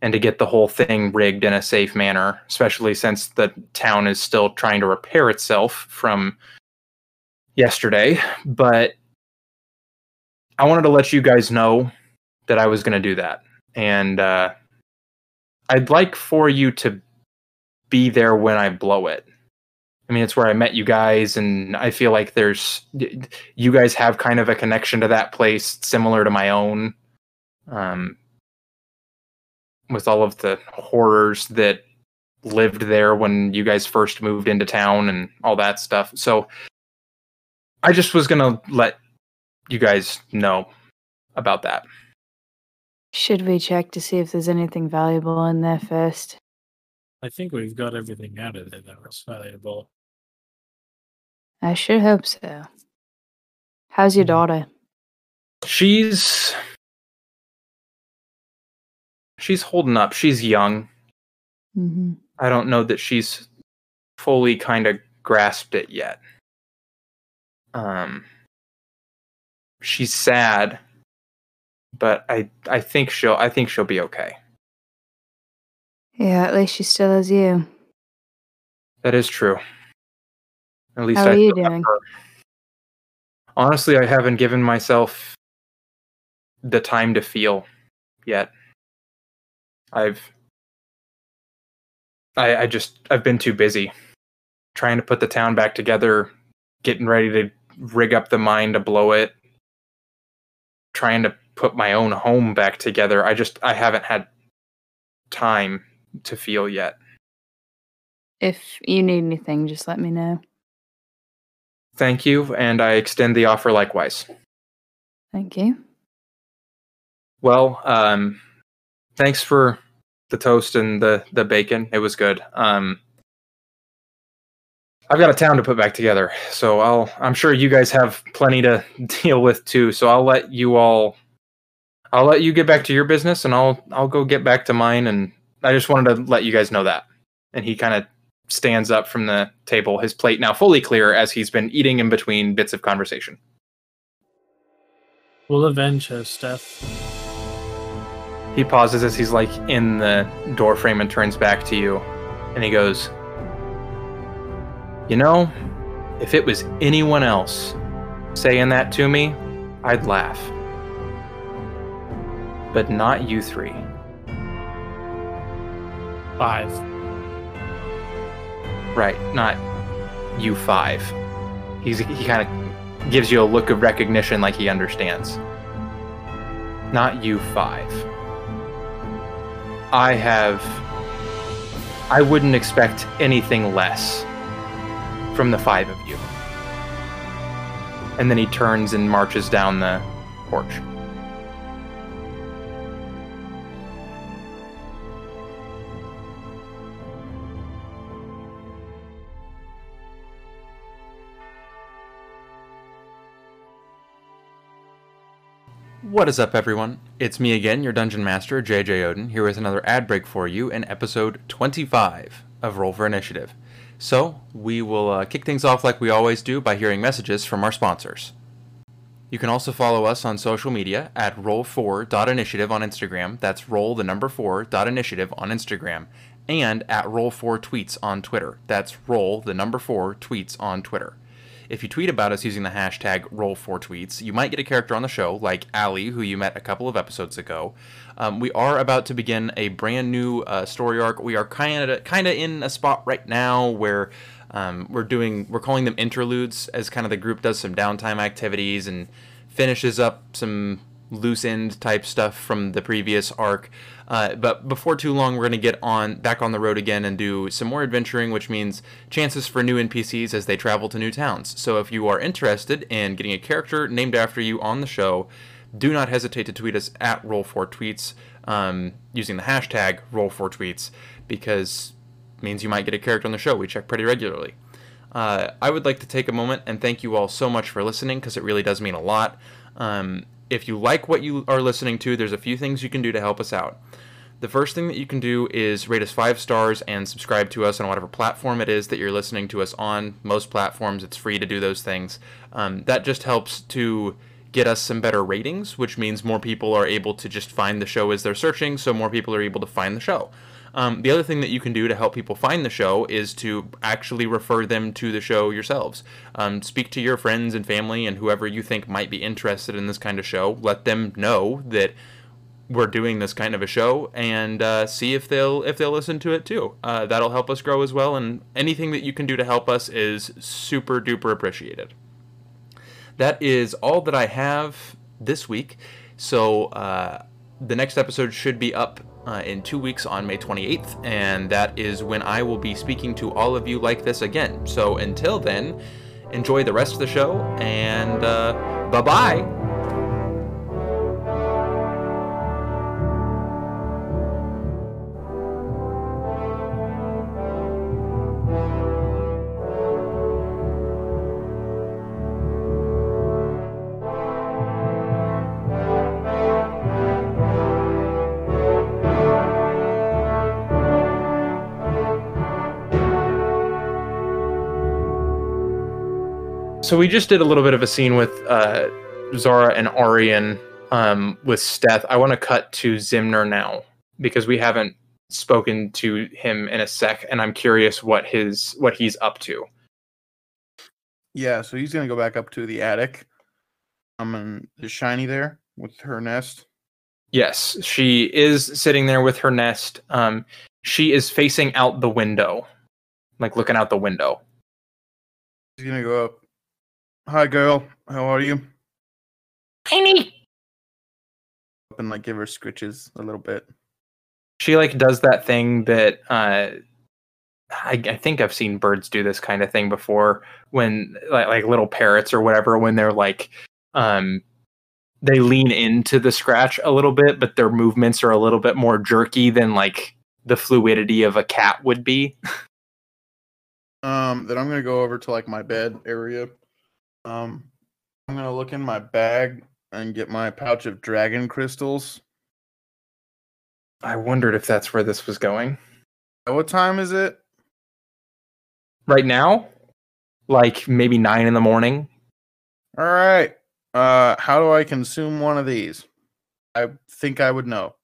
and to get the whole thing rigged in a safe manner, especially since the town is still trying to repair itself from yesterday. But I wanted to let you guys know that I was going to do that. And uh, I'd like for you to be there when I blow it. I mean, it's where I met you guys, and I feel like there's you guys have kind of a connection to that place similar to my own. Um, with all of the horrors that lived there when you guys first moved into town and all that stuff. So I just was going to let you guys know about that. Should we check to see if there's anything valuable in there first? I think we've got everything out of there that was valuable. I sure hope so. How's your Mhm. daughter? She's she's holding up. She's young. Mm-hmm. I don't know that she's fully kind of grasped it yet. Um she's sad, but I I think she'll I think she'll be okay. Yeah, at least she still has you. That is true. At least How I are you doing? Honestly, I haven't given myself the time to feel yet. I've I I just I've been too busy trying to put the town back together, getting ready to rig up the mine to blow it, trying to put my own home back together. I just I haven't had time to feel yet. If you need anything, just let me know. Thank you, and I extend the offer likewise. Thank you. Well, um, thanks for the toast and the the bacon. It was good. Um, I've got a town to put back together, so I'll. I'm sure you guys have plenty to deal with too. So I'll let you all. I'll let you get back to your business, and I'll I'll go get back to mine. And I just wanted to let you guys know that. And he kind of stands up from the table, his plate now fully clear as he's been eating in between bits of conversation. We'll avenge her, Steph. He pauses as he's like in the doorframe and turns back to you, and he goes, You know, if it was anyone else saying that to me, I'd laugh. But not you three. Five. Right, not you five. He's he kind of gives you a look of recognition like he understands. Not you five. I have I wouldn't expect anything less from the five of you. And then he turns and marches down the porch. What is up, everyone? It's me again, your Dungeon Master, JJ Odin, here with another ad break for you in episode 25 of Roll for Initiative. So, we will uh, kick things off like we always do by hearing messages from our sponsors. You can also follow us on social media at roll4.initiative on Instagram. That's roll the number 4.initiative on Instagram. And at roll4tweets on Twitter. That's roll the number 4 tweets on Twitter. If you tweet about us using the hashtag roll4tweets, you might get a character on the show, like Allie, who you met a couple of episodes ago. Um, we are about to begin a brand new uh, story arc. We are kind of kind of in a spot right now where um, we're doing we're calling them interludes, as kind of the group does some downtime activities and finishes up some loose end type stuff from the previous arc. Uh, but before too long, we're going to get on back on the road again and do some more adventuring, which means chances for new NPCs as they travel to new towns. So if you are interested in getting a character named after you on the show, do not hesitate to tweet us at Roll4Tweets um, using the hashtag Roll4Tweets because it means you might get a character on the show. We check pretty regularly. Uh, I would like to take a moment and thank you all so much for listening because it really does mean a lot. Um, if you like what you are listening to, there's a few things you can do to help us out. The first thing that you can do is rate us five stars and subscribe to us on whatever platform it is that you're listening to us on. Most platforms, it's free to do those things. Um, that just helps to get us some better ratings, which means more people are able to just find the show as they're searching, so more people are able to find the show. Um, the other thing that you can do to help people find the show is to actually refer them to the show yourselves. Um, speak to your friends and family and whoever you think might be interested in this kind of show. Let them know that we're doing this kind of a show and uh, see if they'll if they'll listen to it too. Uh, that'll help us grow as well. And anything that you can do to help us is super duper appreciated. That is all that I have this week. So uh, the next episode should be up uh, in two weeks on May 28th, and that is when I will be speaking to all of you like this again. So until then, enjoy the rest of the show, and uh, bye bye. So we just did a little bit of a scene with uh, Zhara and Aurrein um, with Steth. I want to cut to Ximner now because we haven't spoken to him in a sec, and I'm curious what his what he's up to. Yeah, so he's gonna go back up to the attic. Um, and is Shiny there with her nest? Yes, she is sitting there with her nest. Um, she is facing out the window, like looking out the window. He's gonna go up. Hi, girl. How are you? Tiny. Up and like give her scritches a little bit. She like does that thing that uh, I, I think I've seen birds do this kind of thing before when like, like little parrots or whatever when they're like um they lean into the scratch a little bit but their movements are a little bit more jerky than like the fluidity of a cat would be. Um, then I'm gonna go over to like my bed area. Um, I'm gonna look in my bag and get my pouch of dragon crystals. I wondered if that's where this was going. What time is it? Right now, like maybe nine in the morning. All right. Uh, how do I consume one of these? I think I would know.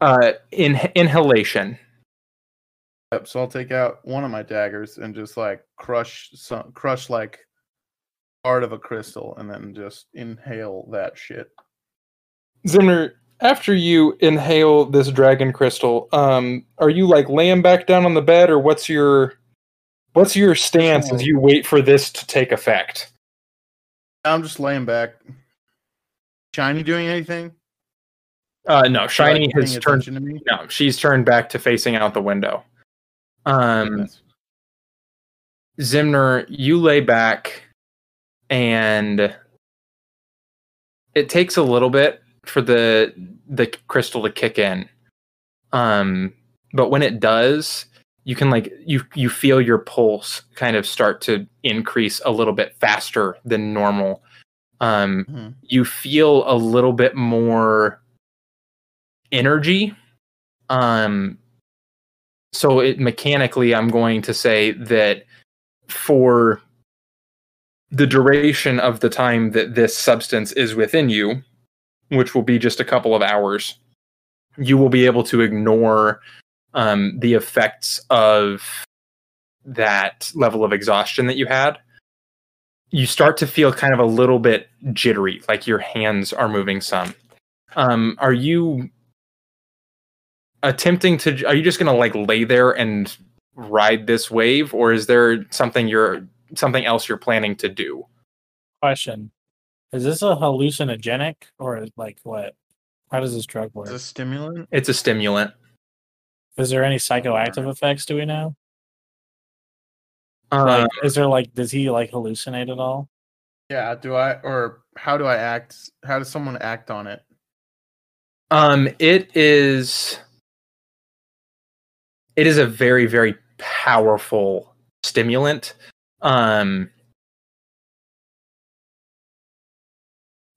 Uh, in inhalation. Yep, so I'll take out one of my daggers and just like crush some crush like part of a crystal and then just inhale that shit. Ximner, after you inhale this dragon crystal, um, are you like laying back down on the bed, or what's your what's your stance as you wait for this to take effect? I'm just laying back. Shiny doing anything? Uh, no, Shiny Like, has turned. to me. No, she's turned back to facing out the window. Um. Ximner, you lay back, and it takes a little bit for the the crystal to kick in. Um, but when it does, you can like you you feel your pulse kind of start to increase a little bit faster than normal. Um, Mhm. you feel a little bit more energy. Um, so it mechanically, I'm going to say that for the duration of the time that this substance is within you, which will be just a couple of hours, you will be able to ignore um, the effects of that level of exhaustion that you had. You start to feel kind of a little bit jittery, like your hands are moving some. Um, are you attempting to? Are you just going to like lay there and ride this wave, or is there something you're something else you're planning to do? Question: Is this a hallucinogenic or like what? How does this drug work? Is a stimulant? It's a stimulant. Is there any psychoactive effects? Do we know? Uh, Like, is there like, does he like hallucinate at all? Yeah, do I or how do I act? How does someone act on it? Um, it is. It is a very, very powerful stimulant. Um,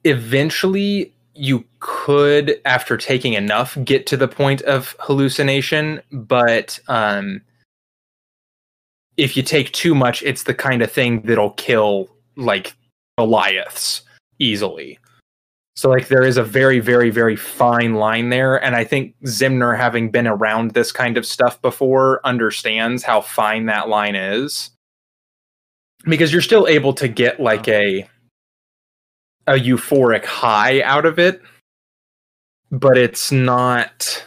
eventually, you could, after taking enough, get to the point of hallucination, but um, if you take too much, it's the kind of thing that'll kill like Goliaths easily. So like there is a very very very fine line there and I think Ximner having been around this kind of stuff before understands how fine that line is. Because you're still able to get like a a euphoric high out of it but it's not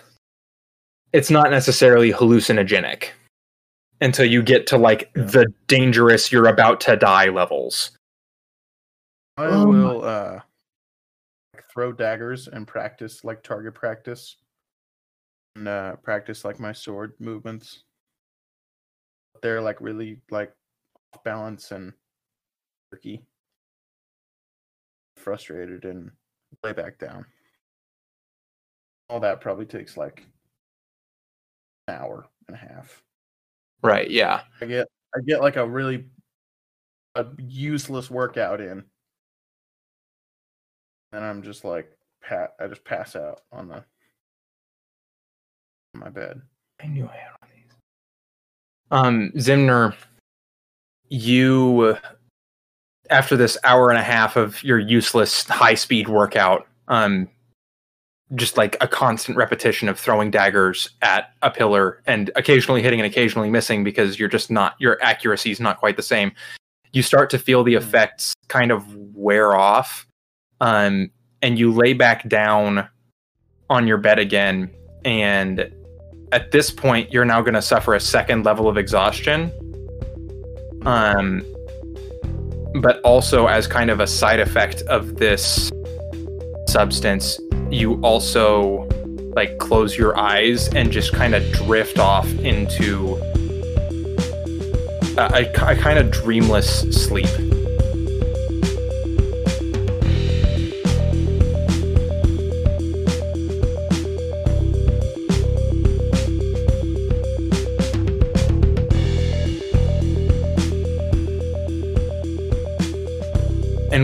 it's not necessarily hallucinogenic until you get to like Yeah. the dangerous you're about to die levels. I Oh my- will uh throw daggers and practice like target practice and uh practice like my sword movements. They're like really like off balance and tricky. Frustrated and lay back down. All that probably takes like an hour and a half. Right, yeah. I get I get like a really a useless workout in. And I'm just like pat I just pass out on the on my bed. I knew I had one of these. Um, Ximner, you after this hour and a half of your useless high speed workout, um, just like a constant repetition of throwing daggers at a pillar and occasionally hitting and occasionally missing because you're just not your accuracy is not quite the same. You start to feel the Hmm. effects kind of wear off, um, and you lay back down on your bed again and at this point you're now going to suffer a second level of exhaustion um but also as kind of a side effect of this substance you also like close your eyes and just kind of drift off into a, a, a kind of dreamless sleep.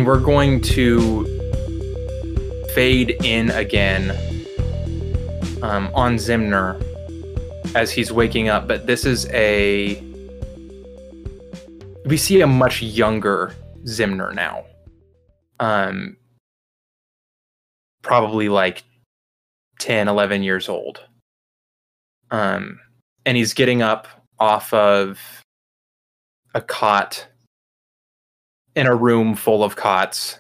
We're going to fade in again um, on Ximner as he's waking up, but this is a. We see a much younger Ximner now. Um, probably like 10, 11 years old. Um, and he's getting up off of a cot in a room full of cots.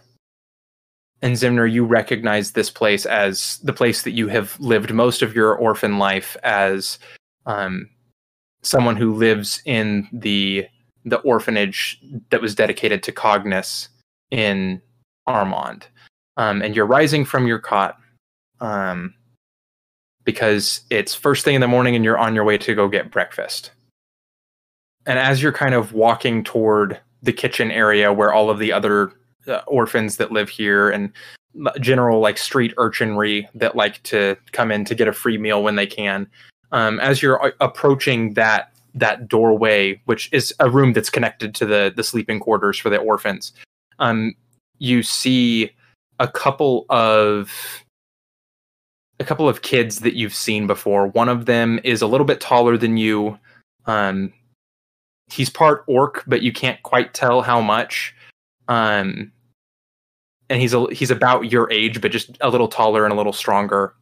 And Ximner, you recognize this place as the place that you have lived most of your orphan life as um, someone who lives in the the orphanage that was dedicated to Cognis in Armand. Um, and you're rising from your cot um, because it's first thing in the morning and you're on your way to go get breakfast. And as you're kind of walking toward the kitchen area where all of the other uh, orphans that live here and general like street urchinry that like to come in to get a free meal when they can. Um, as you're approaching that that doorway which is a room that's connected to the the sleeping quarters for the orphans um, you see a couple of a couple of kids that you've seen before. One of them is a little bit taller than you um, he's part orc, but you can't quite tell how much. Um, and he's a, he's about your age, but just a little taller and a little stronger.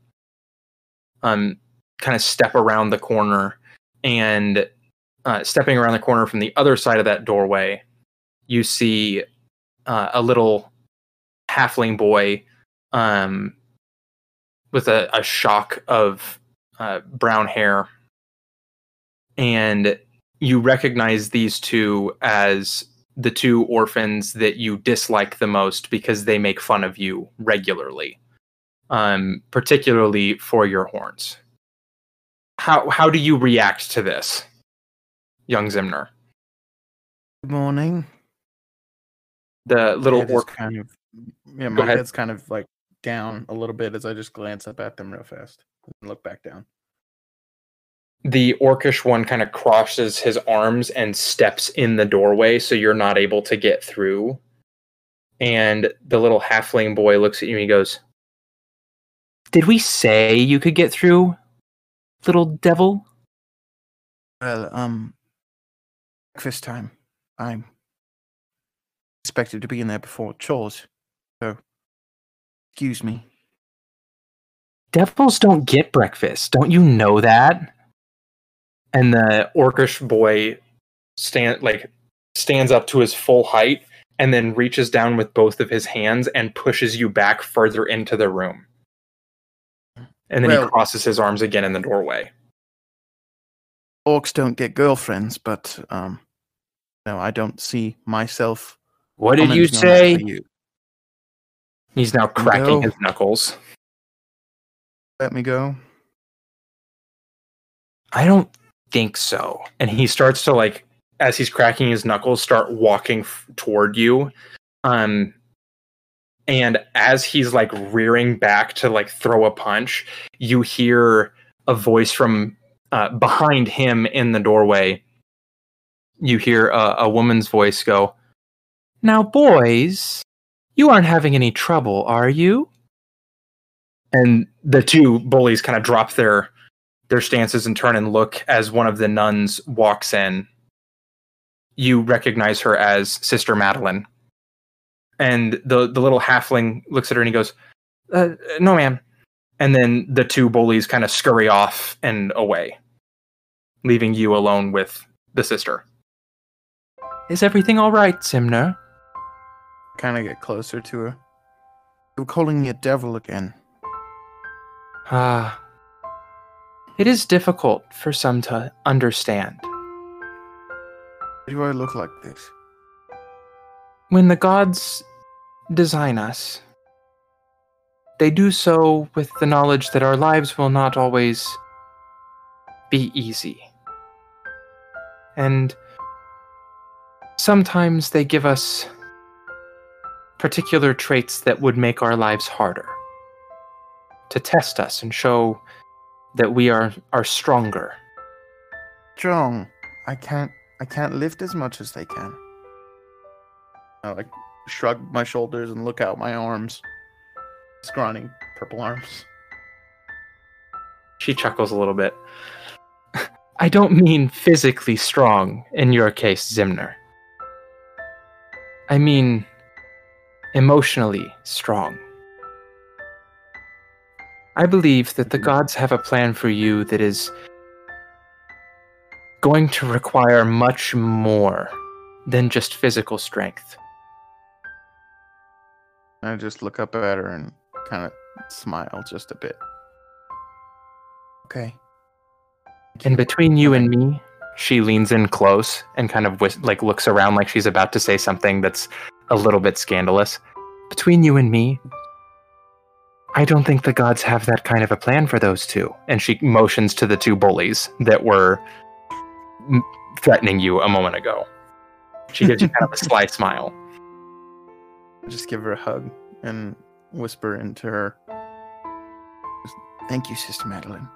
Um, kind of step around the corner, and uh, stepping around the corner from the other side of that doorway, you see uh, a little halfling boy um, with a, a shock of uh, brown hair, and you recognize these two as the two orphans that you dislike the most because they make fun of you regularly, um, particularly for your horns. How how do you react to this, young Ximner? Good morning. The little Head orc. kind of yeah, my head's kind of like down a little bit as I just glance up at them real fast and look back down. The orcish one kind of crosses his arms and steps in the doorway so you're not able to get through and the little halfling boy looks at you and he goes did we say you could get through little devil Well, um, breakfast time. I'm expected to be in there before chores, so excuse me. devils don't get breakfast don't you know that and the orcish boy stand like stands up to his full height and then reaches down with both of his hands and pushes you back further into the room and then he crosses his arms again in the doorway Orcs don't get girlfriends, but um, no, I don't see myself. what did you commenting on that say You. he's now cracking his knuckles Let me go. i don't think so. And he starts to like as he's cracking his knuckles start walking f- toward you. Um and as he's like rearing back to like throw a punch you hear a voice from uh, behind him in the doorway. You hear a, a woman's voice go now boys you aren't having any trouble are you? And the two bullies kind of drop their their stances and turn and look as one of the nuns walks in. You recognize her as Sister Madeline. And the, the little halfling looks at her and he goes, uh, No, ma'am. And then the two bullies kind of scurry off and away, leaving you alone with the sister. Is everything all right, Ximner? Kind of get closer to her. You're calling me a devil again. Ah. It is difficult for some to understand. Why do I look like this? When the gods design us, they do so with the knowledge that our lives will not always be easy. And sometimes they give us particular traits that would make our lives harder to test us and show that we are are stronger. Strong. I can't. I can't lift as much as they can. I like shrug my shoulders and look out my arms. Scrawny purple arms. She chuckles a little bit. I don't mean physically strong in your case, Ximner. I mean emotionally strong. I believe that the hmm. gods have a plan for you that is going to require much more than just physical strength. I just look up at her and kind of smile just a bit. Okay. And between you and me, she leans in close and kind of whis- like looks around like she's about to say something that's a little bit scandalous. Between you and me, I don't think the gods have that kind of a plan for those two. And she motions to the two bullies that were threatening you a moment ago. She gives you kind of a sly smile. Just give her a hug and whisper into her. Thank you, Sister Madeline.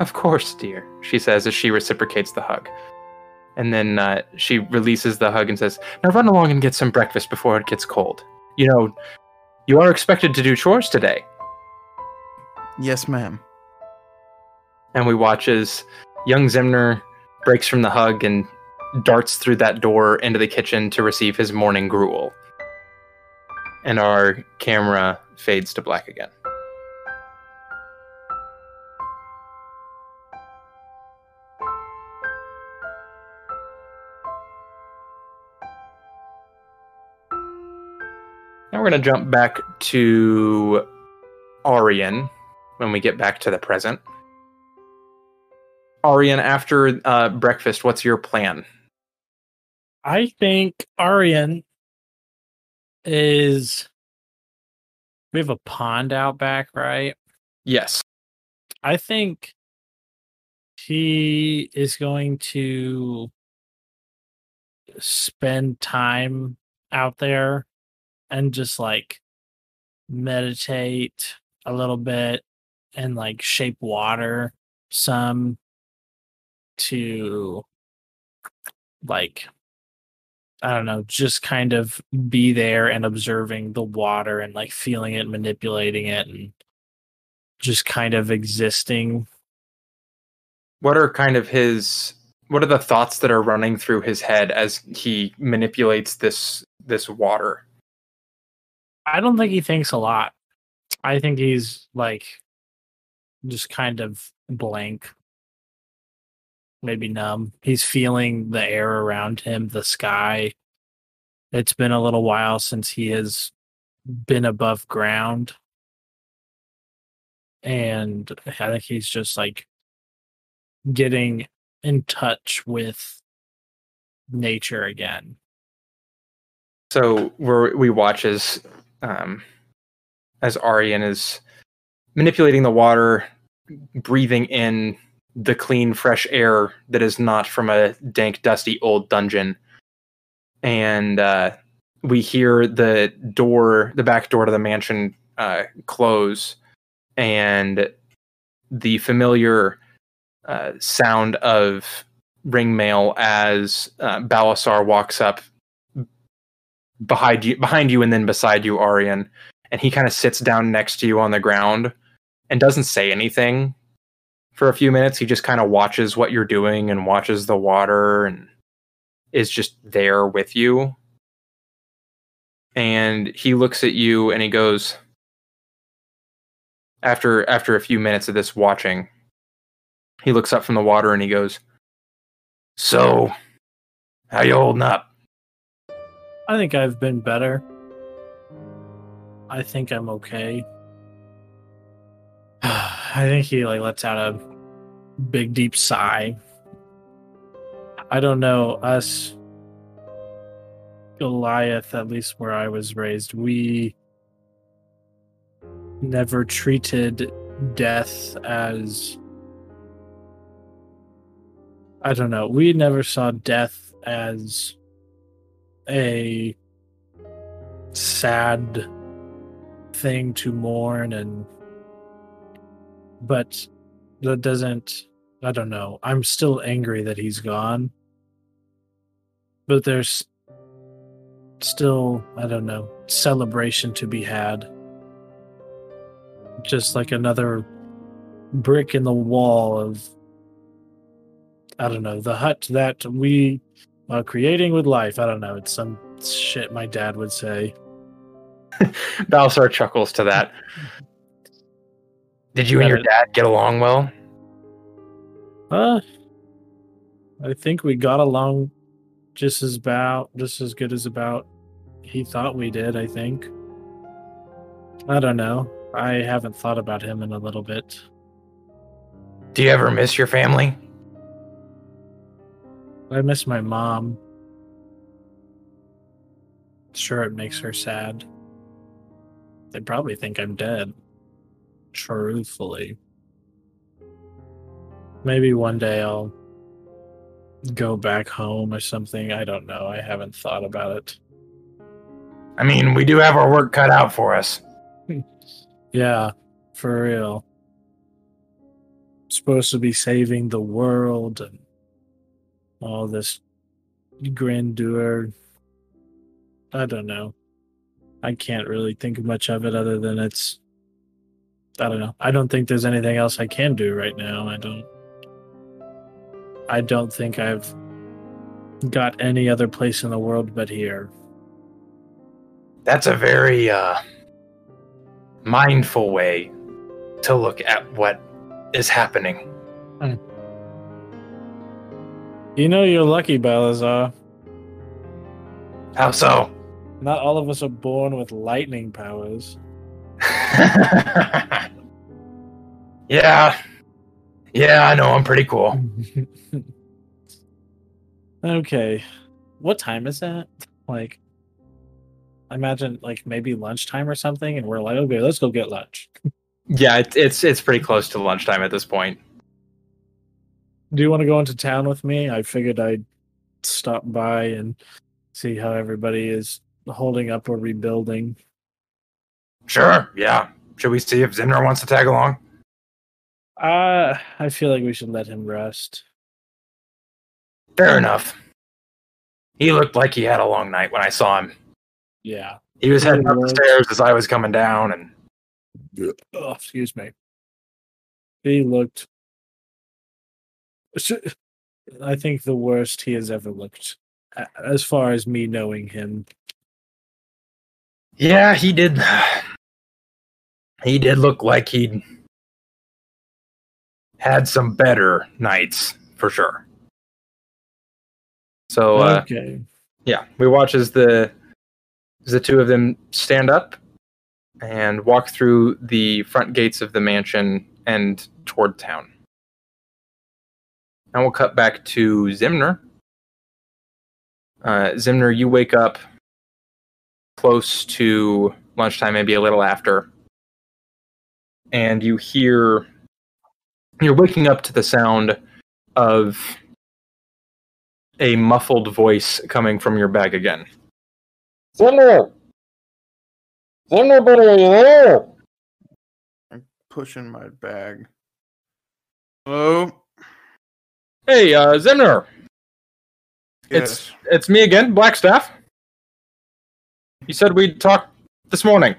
Of course, dear, she says as she reciprocates the hug. And then uh, she releases the hug and says, Now run along and get some breakfast before it gets cold. You know, you are expected to do chores today. Yes, ma'am. And we watch as young Ximner breaks from the hug and darts through that door into the kitchen to receive his morning gruel. And our camera fades to black again. We're going to jump back to Aurrein when we get back to the present. Aurrein, after uh, breakfast, what's your plan? I think Aurrein is. We have a pond out back, right? Yes. I think he is going to spend time out there and just like meditate a little bit and like shape water some to like I don't know, just kind of be there and observing the water and like feeling it, manipulating it, and just kind of existing. What are kind of his what are the thoughts that are running through his head as he manipulates this this water? I don't think he thinks a lot. I think he's like just kind of blank, maybe numb. He's feeling the air around him, the sky. It's been a little while since he has been above ground. And I think he's just like getting in touch with nature again. So we're, we watch as um, as Aurrein is manipulating the water, breathing in the clean, fresh air that is not from a dank, dusty old dungeon. And uh, we hear the door, the back door to the mansion uh, close, and the familiar uh, sound of ring mail as uh, Balasar walks up behind you, behind you, and then beside you, Aurrein, and he kind of sits down next to you on the ground and doesn't say anything for a few minutes. He just kind of watches what you're doing and watches the water and is just there with you. And he looks at you and he goes after after a few minutes of this watching, he looks up from the water and he goes, "So, how you holding up?" I think I've been better. I think I'm okay. I think he like lets out a big deep sigh. I don't know us Goliath at least where I was raised we never treated death as I don't know we never saw death as a sad thing to mourn and but that doesn't I don't know. I'm still angry that he's gone. But there's still, I don't know, celebration to be had. Just like another brick in the wall of I don't know, the hut that we are creating with life. I don't know, it's some shit my dad would say. Balasar chuckles to that. Did you and your dad get along well? Uh, I think we got along just as about just as good as about he thought we did. I think. I don't know. I haven't thought about him in a little bit. Do you ever miss your family? I miss my mom. Sure, it makes her sad. They'd probably think I'm dead. Truthfully. Maybe one day I'll go back home or something. I don't know. I haven't thought about it. I mean, we do have our work cut out for us. Yeah, for real. Supposed to be saving the world and all this grandeur. I don't know. I can't really think much of it other than it's. I don't know. I don't think there's anything else I can do right now. I don't. I don't think I've got any other place in the world but here. That's a very uh, mindful way to look at what is happening. You know you're lucky, Balasar. How so? Not all of us are born with lightning powers. yeah. Yeah, I know. I'm pretty cool. okay. What time is that? Like, I imagine like maybe lunchtime or something, and we're like, okay, let's go get lunch. Yeah, it's it's it's pretty close to lunchtime at this point. Do you want to go into town with me? I figured I'd stop by and see how everybody is holding up or rebuilding. Sure. Yeah. Should we see if Ximner wants to tag along? Uh, I feel like we should let him rest. Fair enough. He looked like he had a long night when I saw him. Yeah. He was heading up the stairs as I was coming down, and Oh, excuse me. He looked. I think the worst he has ever looked, as far as me knowing him. yeah, he did. He did look like he'd had some better nights for sure. So uh, okay. yeah, we watch as the as the two of them stand up and walk through the front gates of the mansion and toward town. Now we'll cut back to Ximner. Uh, Ximner, you wake up close to lunchtime, maybe a little after, and you hear you're waking up to the sound of a muffled voice coming from your bag again. Zimmer! Zimmer, buddy, are you there? I'm Pushing my bag. Hello? Hey, uh, Ximner! Yes. It's it's me again, Blackstaff. You said we'd talk this morning.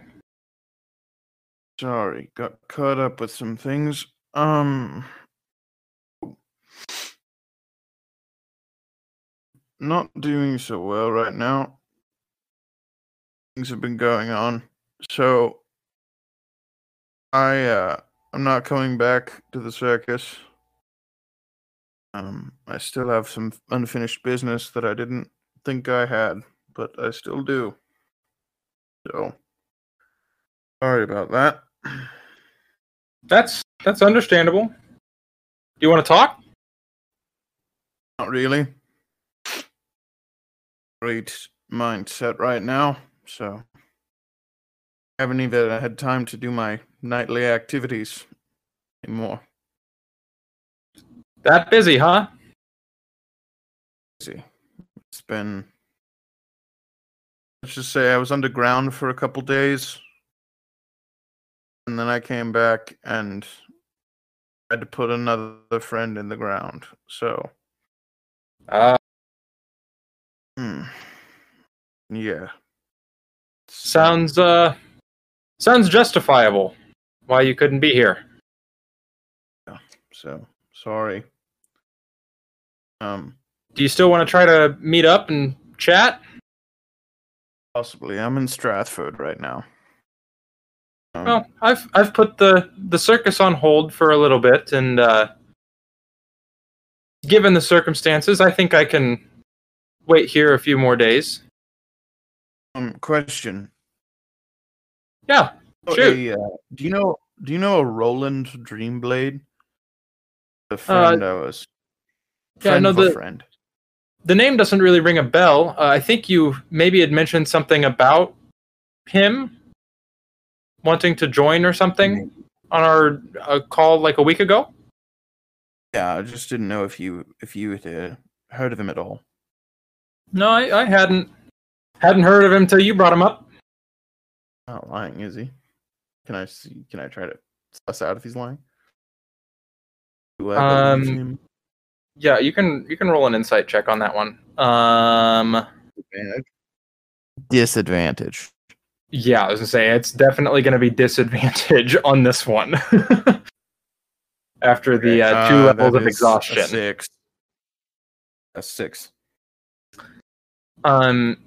Sorry, got caught up with some things. Um. Not doing so well right now. Things have been going on. So I uh I'm not coming back to the circus. Um I still have some unfinished business that I didn't think I had, but I still do. So sorry about that. That's that's understandable. Do you want to talk? Not really. Great mindset right now, so haven't even had time to do my nightly activities anymore. That busy, huh? See, It's been. Let's just say I was underground for a couple days. And then I came back and had to put another friend in the ground. So, Uh, hmm. yeah. sounds uh, sounds justifiable. Why you couldn't be here? Yeah. So, sorry. Um, Do you still want to try to meet up and chat? possibly. I'm in Strathford right now. Um, Well, I've I've put the the circus on hold for a little bit, and uh, given the circumstances, I think I can wait here a few more days. um, question. Yeah, Oh, Shoot. a, uh, do you know? Do you know a Roland Dreamblade? The friend I was. Uh, yeah, Friend no, the- friend. the name doesn't really ring a bell. Uh, I think you maybe had mentioned something about him wanting to join or something on our uh, call like a week ago. Yeah, I just didn't know if you if you had uh, heard of him at all. No, I, I hadn't hadn't heard of him till you brought him up. Not lying, is he? Can I see? Can I try to suss out if he's lying? Do I believe Um? Yeah, you can you can roll an insight check on that one. Um, Advantage. Disadvantage. yeah, I was gonna say it's definitely gonna be disadvantage on this one. After the uh, two Uh, levels of is a exhaustion. Six. A six. Um,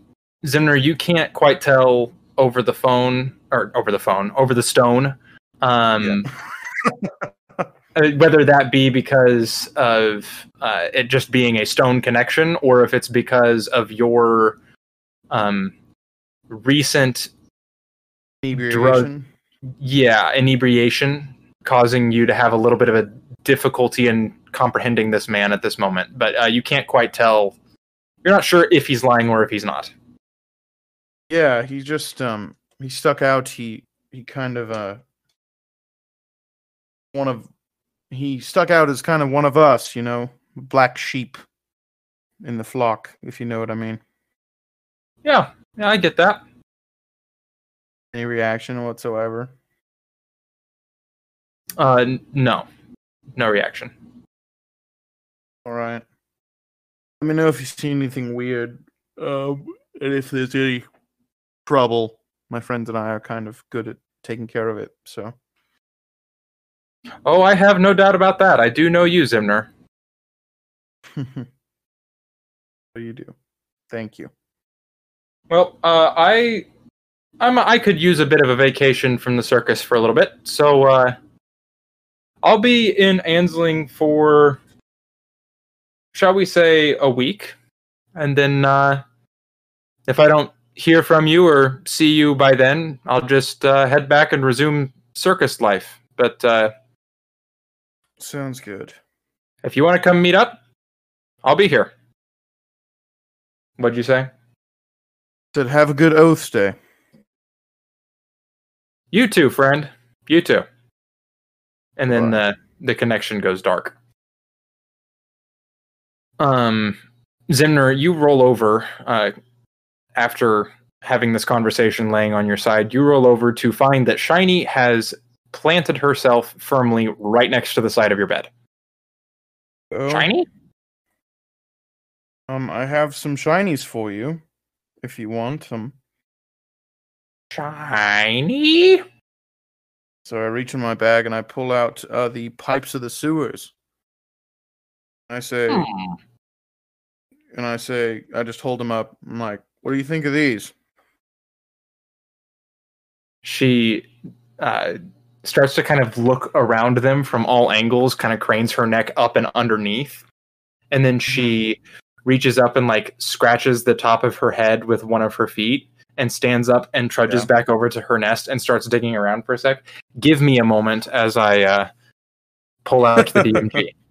Ximner, you can't quite tell over the phone or over the phone, over the stone, um, uh, whether that be because of uh, it just being a stone connection or if it's because of your um, recent, Inebriation. yeah, inebriation causing you to have a little bit of a difficulty in comprehending this man at this moment. But uh, you can't quite tell. You're not sure if he's lying or if he's not. Yeah, he just um he stuck out. He he kind of uh one of he stuck out as kind of one of us, you know, black sheep in the flock, if you know what I mean. Yeah, yeah, I get that. Any reaction whatsoever? Uh, n- no, no reaction. All right. Let me know if you see anything weird. Um, and if there's any trouble, my friends and I are kind of good at taking care of it. So Oh, I have no doubt about that. I do know you, Ximner. what you do? Thank you. Well, uh, I, I'm, I could use a bit of a vacation from the circus for a little bit, so uh, I'll be in Ansling for, shall we say, a week, and then uh, if I don't hear from you or see you by then, I'll just uh, head back and resume circus life. But uh, Sounds good. If you want to come meet up, I'll be here. What'd you say? Said have a good oath day. You too, friend. You too. And then the the connection goes dark. Um, Ximner, you roll over uh, after having this conversation laying on your side. You roll over to find that Shiny has planted herself firmly right next to the side of your bed. Shiny? Um, I have some shinies for you, if you want them. Shiny? So I reach in my bag and I pull out uh, the pipes of the sewers. I say, Hmm. and I say, I just hold them up. I'm like, what do you think of these? she uh, starts to kind of look around them from all angles, kind of cranes her neck up and underneath. And then she reaches up and like scratches the top of her head with one of her feet and stands up and trudges Yeah. back over to her nest and starts digging around for a sec. Give me a moment as I uh, pull out the DMG.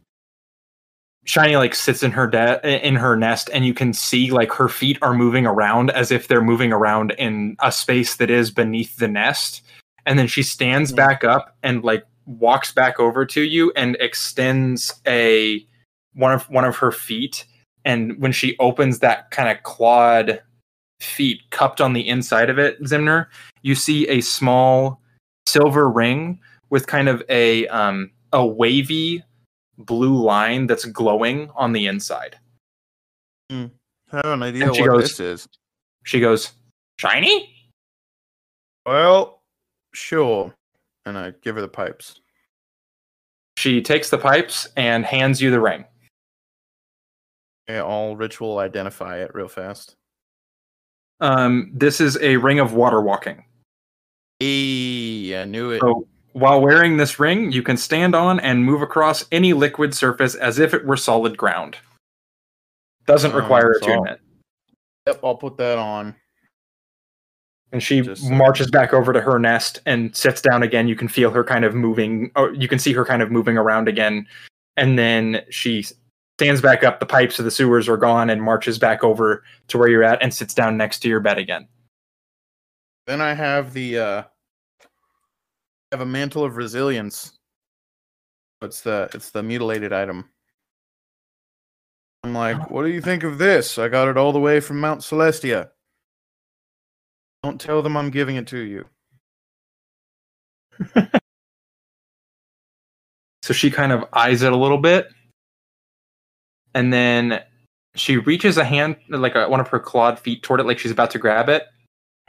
Shiny like sits in her de- in her nest, and you can see like her feet are moving around as if they're moving around in a space that is beneath the nest. And then she stands Mhm. back up and like walks back over to you and extends a one of one of her feet and when she opens that kind of clawed feet cupped on the inside of it, Ximner, you see a small silver ring with kind of a um, a wavy blue line that's glowing on the inside. I have an idea what goes- this is. She goes, "Shiny." Well, sure. And I give her the pipes. She takes the pipes and hands you the ring. Yeah, I'll ritual identify it real fast. Um, this is a ring of water walking. Eee, I knew it. So while wearing this ring, you can stand on and move across any liquid surface as if it were solid ground. Doesn't Oh, require so- attunement. Yep, I'll put that on. And she Just- marches back over to her nest and sits down again. You can feel her kind of moving, or you can see her kind of moving around again. And then she stands back up. The pipes of the sewers are gone and marches back over to where you're at and sits down next to your bed again. Then I have the uh I have a mantle of resilience. It's the it's the mutilated item. I'm like, what do you think of this? I got it all the way from Mount Celestia. Don't tell them I'm giving it to you. So she kind of eyes it a little bit. And then she reaches a hand, like a, one of her clawed feet toward it, like she's about to grab it.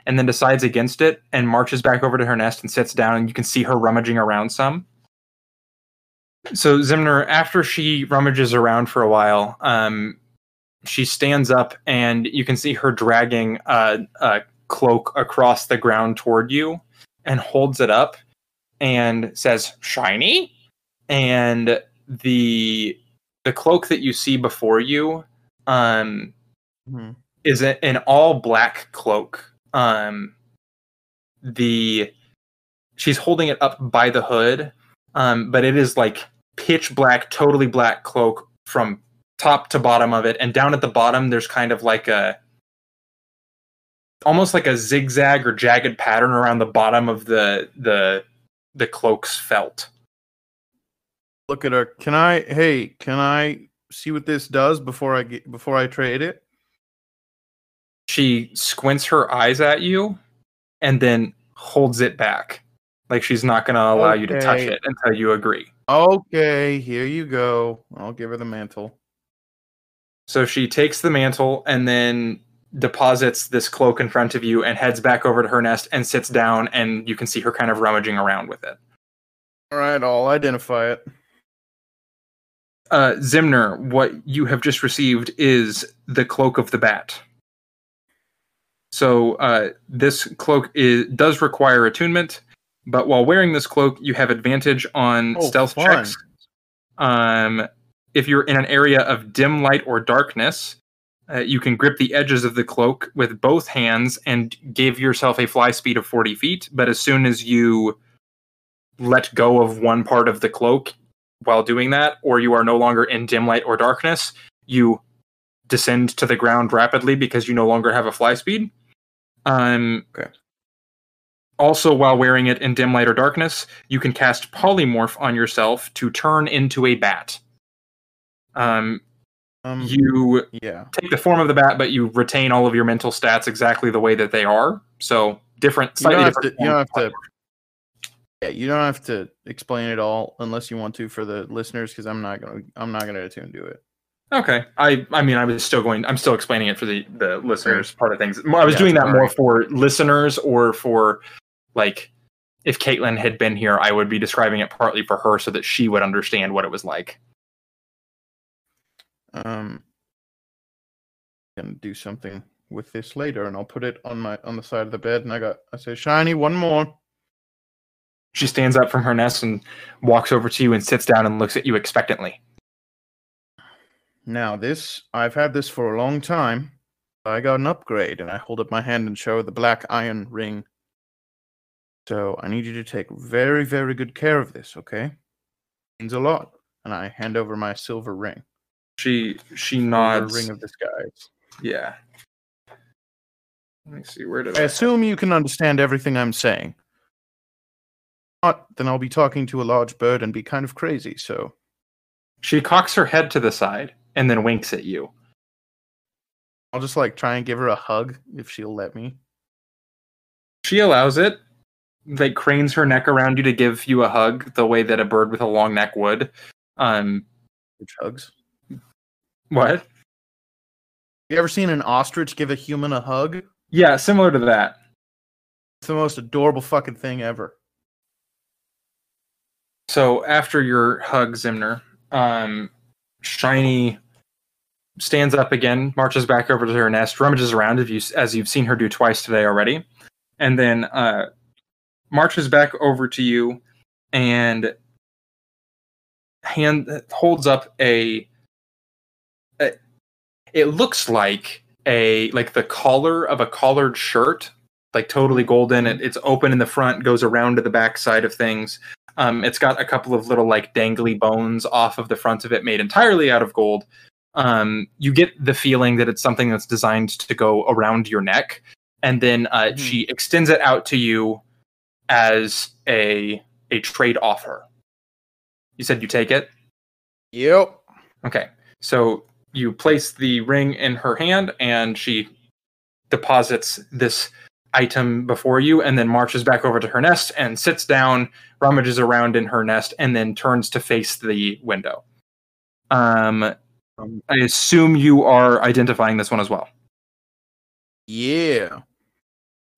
And then decides against it and marches back over to her nest and sits down. And you can see her rummaging around some. So Ximner, after she rummages around for a while, um, she stands up and you can see her dragging a, a cloak across the ground toward you and holds it up and says, Shiny? and the the cloak that you see before you um Mhm. is a- an all black cloak um the she's holding it up by the hood um but it is like pitch black totally black cloak from top to bottom of it and down at the bottom there's kind of like a almost like a zigzag or jagged pattern around the bottom of the the the cloak's felt Look at her. Can I hey, can I see what this does before I get before I trade it? she squints her eyes at you and then holds it back like she's not going to allow you to touch it until you agree Okay, here you go. I'll give her the mantle. so she takes the mantle and then deposits this cloak in front of you and heads back over to her nest and sits down and you can see her kind of rummaging around with it All right, I'll identify it. uh, ximner what you have just received is the cloak of the bat so uh, this cloak is, does require attunement but while wearing this cloak you have advantage on Oh, stealth fun. checks um, if you're in an area of dim light or darkness uh, you can grip the edges of the cloak with both hands and give yourself a fly speed of 40 feet but as soon as you let go of one part of the cloak while doing that, or you are no longer in dim light or darkness, you descend to the ground rapidly because you no longer have a fly speed. Um, Okay. Also, while wearing it in dim light or darkness, you can cast polymorph on yourself to turn into a bat. Um, Um, you yeah. take the form of the bat, but you retain all of your mental stats exactly the way that they are. So different, You don't slightly have to. You don't have to. Yeah, you don't have to explain it all unless you want to for the listeners, because I'm not gonna. I'm not gonna attune to it. Okay. I I mean I was still going I'm still explaining it for the the listeners part of things. I was Yeah, doing that more for listeners or for like if Caitlin had been here, I would be describing it partly for her so that she would understand what it was like. Um, gonna do something with this later, and I'll put it on my on the side of the bed. And I got. I say, shiny, one more. She stands up from her nest and walks over to you and sits down and looks at you expectantly. Now this, I've had this for a long time. I got an upgrade, and I hold up my hand and show the black iron ring. So I need you to take very, very good care of this, okay? Means a lot. And I hand over my silver ring. She she nods. ring of disguise. yeah. Let me see where did I I assume you can understand everything I'm saying. Not, then I'll be talking to a large bird and be kind of crazy. So She cocks her head to the side and then winks at you. I'll just like try and give her a hug if she'll let me. She allows it. Like cranes her neck around you to give you a hug, the way that a bird with a long neck would. Um, Which hugs? What? You ever seen an ostrich give a human a hug? Yeah, similar to that. It's the most adorable fucking thing ever. So after your hug, Ximner, um, Shiny stands up again, marches back over to her nest, rummages around as, you, as you've seen her do twice today already, and then uh, marches back over to you and hand holds up a it looks like a like the collar of a collared shirt like totally golden it, it's open in the front goes around to the back side of things um, it's got a couple of little like dangly bones off of the front of it made entirely out of gold um, you get the feeling that it's something that's designed to go around your neck and then uh, Mhm. she extends it out to you as a a trade offer you said you take it Yep. Okay. So you place the ring in her hand and she deposits this item before you and then marches back over to her nest and sits down, rummages around in her nest, and then turns to face the window. Um, I assume you are identifying this one as well. Yeah.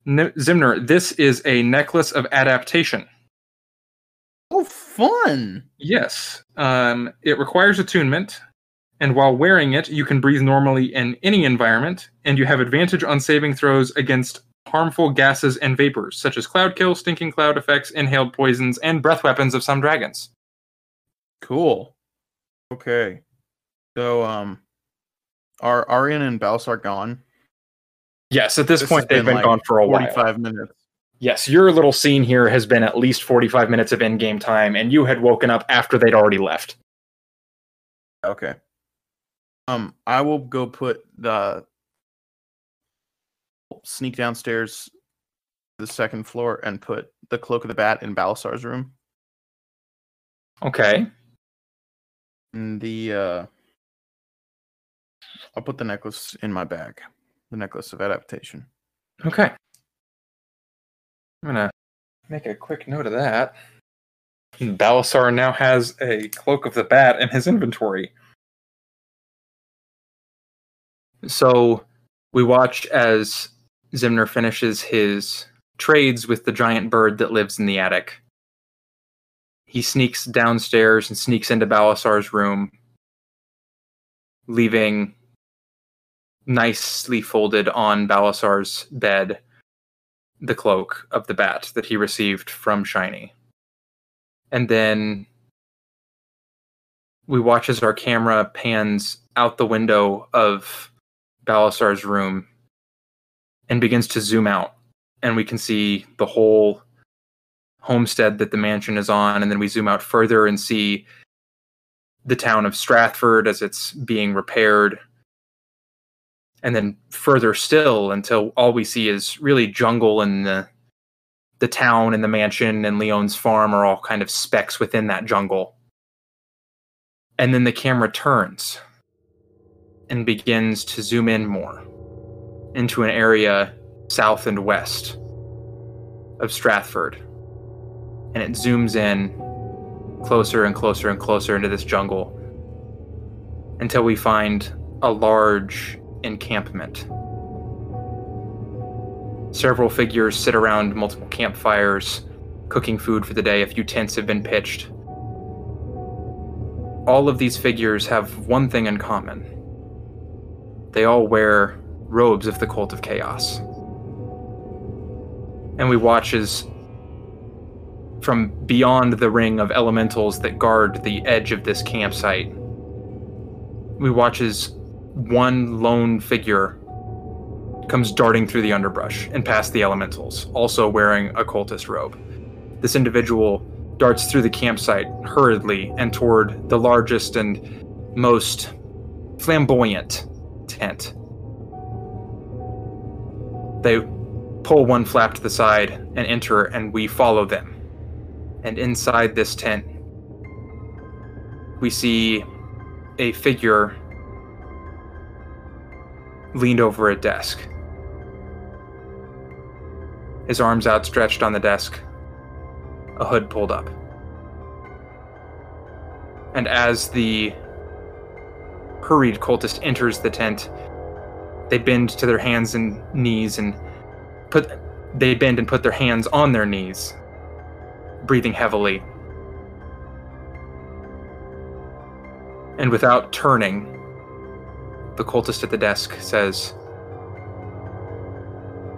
N- Ximner, this is a necklace of adaptation. Oh, fun. Yes. Um, it requires attunement, and while wearing it, you can breathe normally in any environment, and you have advantage on saving throws against harmful gases and vapors, such as cloud kill, stinking cloud effects, inhaled poisons, and breath weapons of some dragons. Cool. Okay. So, um, are Aurrein and Balasar gone? Yes, at this, This point they've been, been, like, gone for a while. Forty-five minutes. Yes, your little scene here has been at least 45 minutes of in-game time, and you had woken up after they'd already left. Okay. Um, I will go put the sneak downstairs the second floor and put the cloak of the bat in Balasar's room. Okay. And the uh I'll put the necklace in my bag. The necklace of adaptation. Okay. I'm gonna make a quick note of that. Balasar now has a cloak of the bat in his inventory. So we watch as Ximner finishes his trades with the giant bird that lives in the attic. He sneaks downstairs and sneaks into Balasar's room, leaving nicely folded on Balasar's bed the cloak of the bat that he received from Shiny. And then we watch as our camera pans out the window of Balasar's room and begins to zoom out. And we can see the whole homestead that the mansion is on. And then we zoom out further and see the town of Strathford as it's being repaired and then further still until all we see is really jungle and the the town and the mansion and Leon's farm are all kind of specks within that jungle. And then the camera turns and begins to zoom in more into an area south and west of Strathford. And it zooms in closer and closer and closer into this jungle until we find a large encampment. Several figures sit around multiple campfires, cooking food for the day. A few tents have been pitched. All of these figures have one thing in common they all wear robes of the Cult of Chaos. And we watch as, from beyond the ring of elementals that guard the edge of this campsite, we watch as one lone figure comes darting through the underbrush and past the elementals, also wearing a cultist robe. This individual darts through the campsite hurriedly and toward the largest and most flamboyant tent. They pull one flap to the side and enter, and we follow them. And inside this tent, we see a figure leaned over a desk. His arms outstretched on the desk, a hood pulled up. And as the hurried cultist enters the tent, they bend to their hands and knees and put they bend and put their hands on their knees, breathing heavily. And without turning, the cultist at the desk says,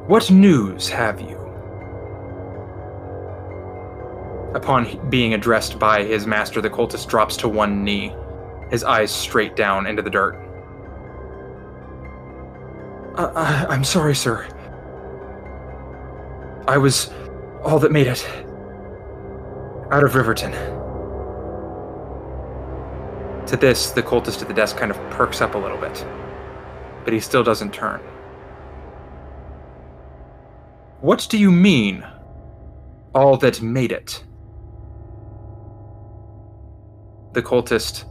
What news have you? Upon being addressed by his master, the cultist drops to one knee, his eyes straight down into the dirt. I, I'm sorry, sir. I was all that made it out of Riverton. To this, the cultist at the desk kind of perks up a little bit, but he still doesn't turn. What do you mean, all that made it? The cultist,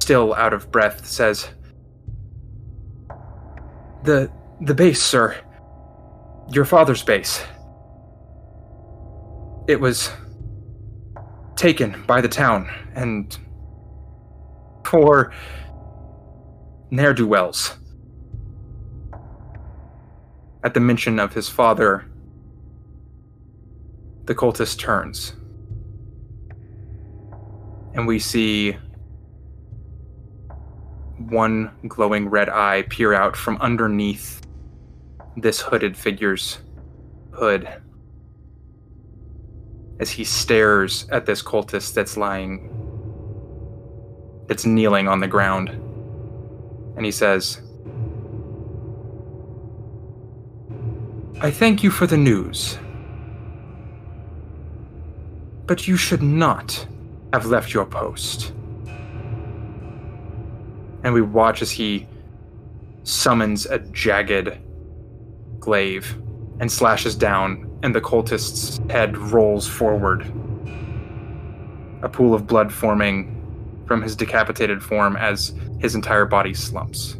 still out of breath, says, The the base, sir. Your father's base. It was taken by the town and for ne'er do wells. At the mention of his father, the cultist turns. And we see one glowing red eye peer out from underneath this hooded figure's hood as he stares at this cultist that's lying, that's kneeling on the ground. And he says, I thank you for the news. But you should not have left your post. And we watch as he summons a jagged glaive and slashes down, and the cultist's head rolls forward. A pool of blood forming from his decapitated form as his entire body slumps.